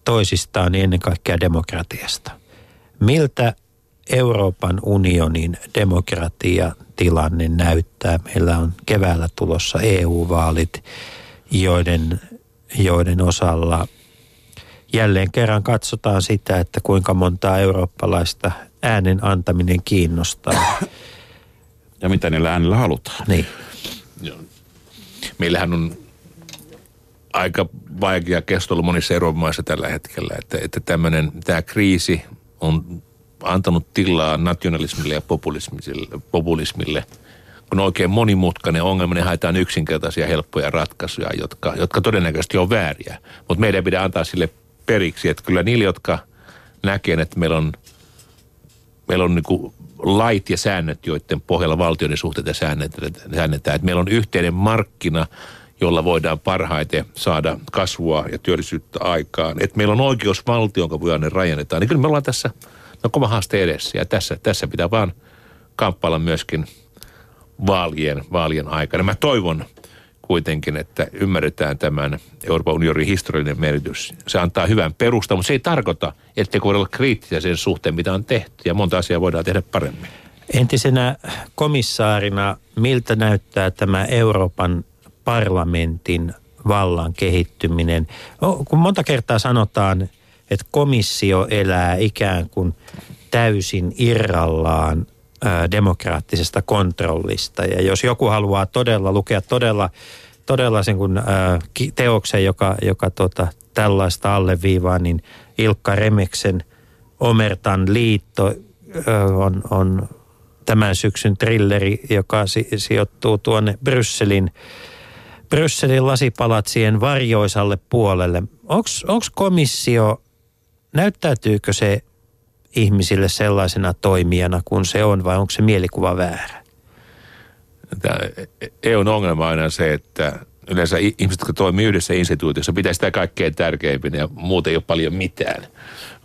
toisistaan, niin ennen kaikkea demokratiasta. Miltä Euroopan unionin demokratiatilanne näyttää? Meillä on keväällä tulossa EU-vaalit, joiden, joiden osalla jälleen kerran katsotaan sitä, että kuinka montaa eurooppalaista äänen antaminen kiinnostaa. Ja mitä niillä äänillä halutaan. Niin. Meillähän on aika vaikea kestolu monissa Euroopan maissa tällä hetkellä, että, että tämmöinen, tämä kriisi on antanut tilaa nationalismille ja populismille, populismille. Kun on oikein monimutkainen ongelma, niin haetaan yksinkertaisia helppoja ratkaisuja, jotka, jotka todennäköisesti on vääriä. Mutta meidän pitää antaa sille periksi, että kyllä niille, jotka näkee, että meillä on, meillä on niin lait ja säännöt, joiden pohjalla valtioiden suhteita säännetään. Että meillä on yhteinen markkina, jolla voidaan parhaiten saada kasvua ja työllisyyttä aikaan. Että meillä on oikeusvaltio, jonka voidaan rajennetaan. Niin kyllä me ollaan tässä no, kova haaste edessä. Ja tässä, tässä pitää vaan kamppailla myöskin vaalien, vaalien aikana. Mä toivon kuitenkin, että ymmärretään tämän Euroopan unionin historiallinen merkitys. Se antaa hyvän perustan, mutta se ei tarkoita, ettei voida olla kriittisiä sen suhteen, mitä on tehty. Ja monta asiaa voidaan tehdä paremmin. Entisenä komissaarina, miltä näyttää tämä Euroopan parlamentin vallan kehittyminen? Kun monta kertaa sanotaan, että komissio elää ikään kuin täysin irrallaan demokraattisesta kontrollista. Ja jos joku haluaa todella lukea todella, todella sen kun, ää, teoksen, joka, joka tota, tällaista alleviivaa, niin Ilkka Remeksen Omertan liitto on, on tämän syksyn trilleri, joka si- sijoittuu tuonne Brysselin, Brysselin lasipalatsien varjoisalle puolelle. Onko komissio, näyttäytyykö se ihmisille sellaisena toimijana kuin se on vai onko se mielikuva väärä? Tämä EUn ongelma on aina se, että yleensä ihmiset, jotka toimii yhdessä instituutiossa, pitää sitä kaikkein tärkeimpinä ja muuten ei ole paljon mitään.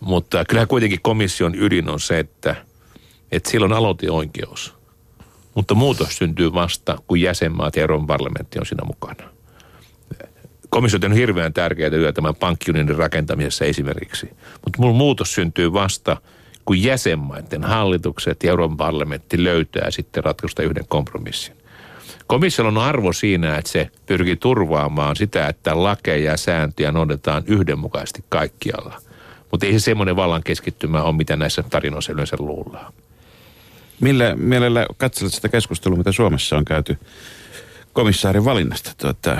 Mutta kyllähän kuitenkin komission ydin on se, että, että sillä on aloiteoikeus. Mutta muutos syntyy vasta, kun jäsenmaat ja Euroopan parlamentti on siinä mukana. Komissio on tehnyt hirveän tärkeää työtä tämän pankkiunionin rakentamisessa esimerkiksi. Mutta muutos syntyy vasta, kun jäsenmaiden hallitukset ja Euroopan parlamentti löytää sitten ratkaisusta yhden kompromissin. Komissiolla on arvo siinä, että se pyrkii turvaamaan sitä, että lakeja ja sääntöjä noudatetaan yhdenmukaisesti kaikkialla. Mutta ei se semmoinen vallan keskittymä ole, mitä näissä tarinoissa yleensä luullaan. Millä mielellä katselet sitä keskustelua, mitä Suomessa on käyty komissaarin valinnasta? Tuota,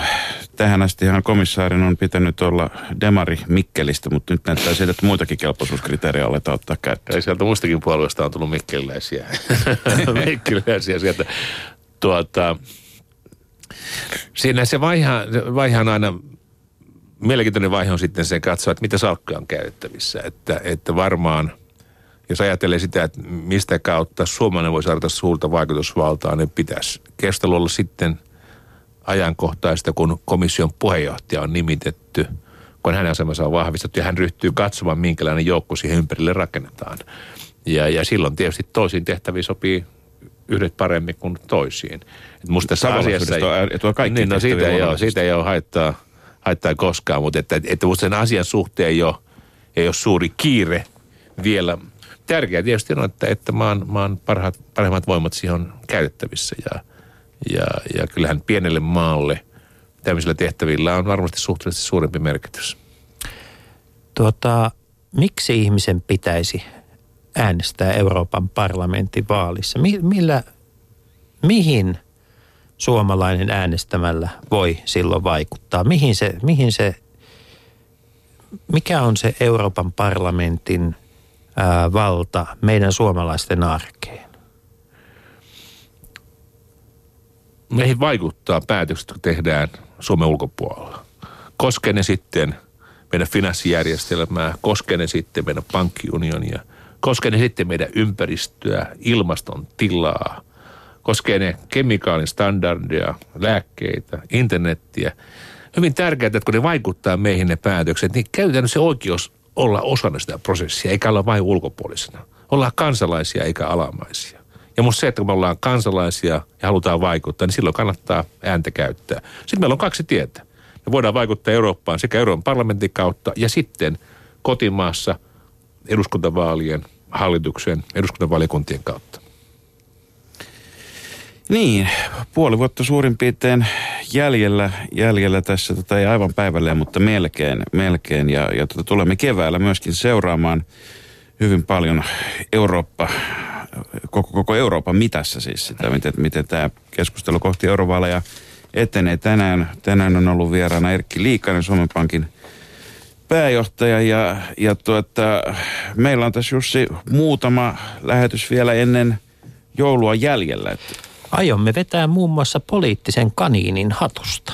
tähän astihan komissaarin on pitänyt olla Demari Mikkelistä, mutta nyt näyttää siltä, että muitakin kelpoisuuskriteerejä aletaan ottaa käyttöön. Ja sieltä muistakin puolueista on tullut mikkeliläisiä. mikkeliläisiä sieltä. Tuota, siinä se on aina, mielenkiintoinen vaihe on sitten se katsoa, että mitä salkkuja on käytettävissä. Että, että varmaan, jos ajattelee sitä, että mistä kautta suomalainen voi saada suurta vaikutusvaltaa, niin pitäisi keskustelu olla sitten ajankohtaista, kun komission puheenjohtaja on nimitetty, kun hänen asemansa on vahvistettu ja hän ryhtyy katsomaan, minkälainen joukko siihen ympärille rakennetaan. Ja, ja silloin tietysti toisiin tehtäviin sopii yhdet paremmin kuin toisiin. Et musta tässä asiassa ei, Tavallisuudesta on etua kaikkiin niin, no siitä ei, ole, siitä ei ole haittaa, haittaa koskaan, mutta että, että musta sen asian suhteen ei ole, ei ole suuri kiire vielä. Tärkeää tietysti on, että, että maan, maan parhaat, parhaimmat voimat siihen on käytettävissä ja, Ja, ja kyllähän pienelle maalle tämmöisillä tehtävillä on varmasti suhteellisesti suurempi merkitys. Tuota, miksi ihmisen pitäisi äänestää Euroopan parlamentin vaalissa? Mi- millä, mihin suomalainen äänestämällä voi silloin vaikuttaa? Mihin se, mihin se, mikä on se Euroopan parlamentin ää, valta meidän suomalaisten arkeen? Meihin vaikuttaa päätökset, jotka tehdään Suomen ulkopuolella. Koskee ne sitten meidän finanssijärjestelmää, koskee ne sitten meidän pankkiunionia, koskee ne sitten meidän ympäristöä, ilmaston tilaa, koskee ne kemikaalin standardia, lääkkeitä, internettiä. Hyvin tärkeää, että kun ne vaikuttaa meihin ne päätökset, niin se oikeus olla osana sitä prosessia, eikä olla vain ulkopuolisena. Ollaan kansalaisia eikä alamaisia. Ja musta se, että me ollaan kansalaisia ja halutaan vaikuttaa, niin silloin kannattaa ääntä käyttää. Sitten meillä on kaksi tietä. Me voidaan vaikuttaa Eurooppaan sekä Euroopan parlamentin kautta ja sitten kotimaassa eduskuntavaalien, hallituksen, eduskuntavaliokuntien kautta. Niin, puoli vuotta suurin piirtein jäljellä, jäljellä tässä, tota ei aivan päivälleen, mutta melkein, melkein. Ja, ja tota, tulemme keväällä myöskin seuraamaan hyvin paljon Eurooppa, koko, koko Euroopan mitassa siis sitä, miten, miten tämä keskustelu kohti eurovaaleja etenee. Tänään, tänään on ollut vieraana Erkki Liikanen, Suomen Pankin pääjohtaja ja, ja tuota, meillä on tässä Jussi muutama lähetys vielä ennen joulua jäljellä. Että Aiomme vetää muun muassa poliittisen kaniinin hatusta.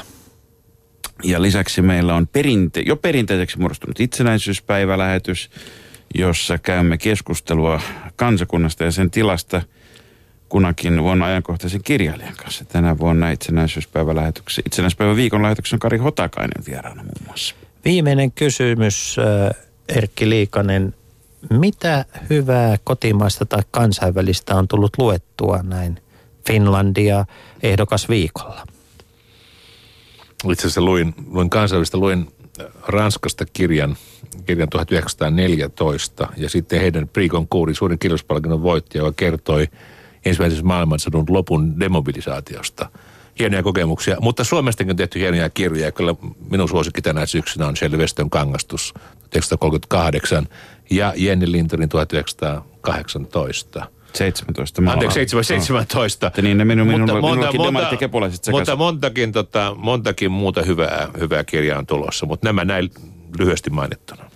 Ja lisäksi meillä on perinte, jo perinteiseksi muodostunut itsenäisyyspäivälähetys, jossa käymme keskustelua kansakunnasta ja sen tilasta kunakin vuonna ajankohtaisen kirjailijan kanssa. Tänä vuonna itsenäisyyspäivälähetyksen, itsenäisyyspäivän viikon lähetyksen Kari Hotakainen vieraana muun muassa. Viimeinen kysymys, äh, Erkki Liikanen. Mitä hyvää kotimaista tai kansainvälistä on tullut luettua näin Finlandia ehdokas viikolla? Itse asiassa luin, luin kansainvälistä, luin Ranskasta kirjan, kirjan 1914 ja sitten heidän Prikon kuuri, suurin kirjoituspalkinnon voittaja, joka kertoi ensimmäisessä maailmansodan lopun demobilisaatiosta. Hienoja kokemuksia, mutta Suomestakin on tehty hienoja kirjoja. Kyllä minun suosikki tänä syksynä on Shelley Weston kangastus 1938 ja Jenni Lintonin 1918. 17 maalla. Anteeksi, 7, 17. Että niin ne minun, minun, mutta, minullakin ja kepulaiset sekaisin. Mutta montakin, tota, montakin muuta hyvää, hyvää kirjaa on tulossa, mutta nämä näin lyhyesti mainittuna.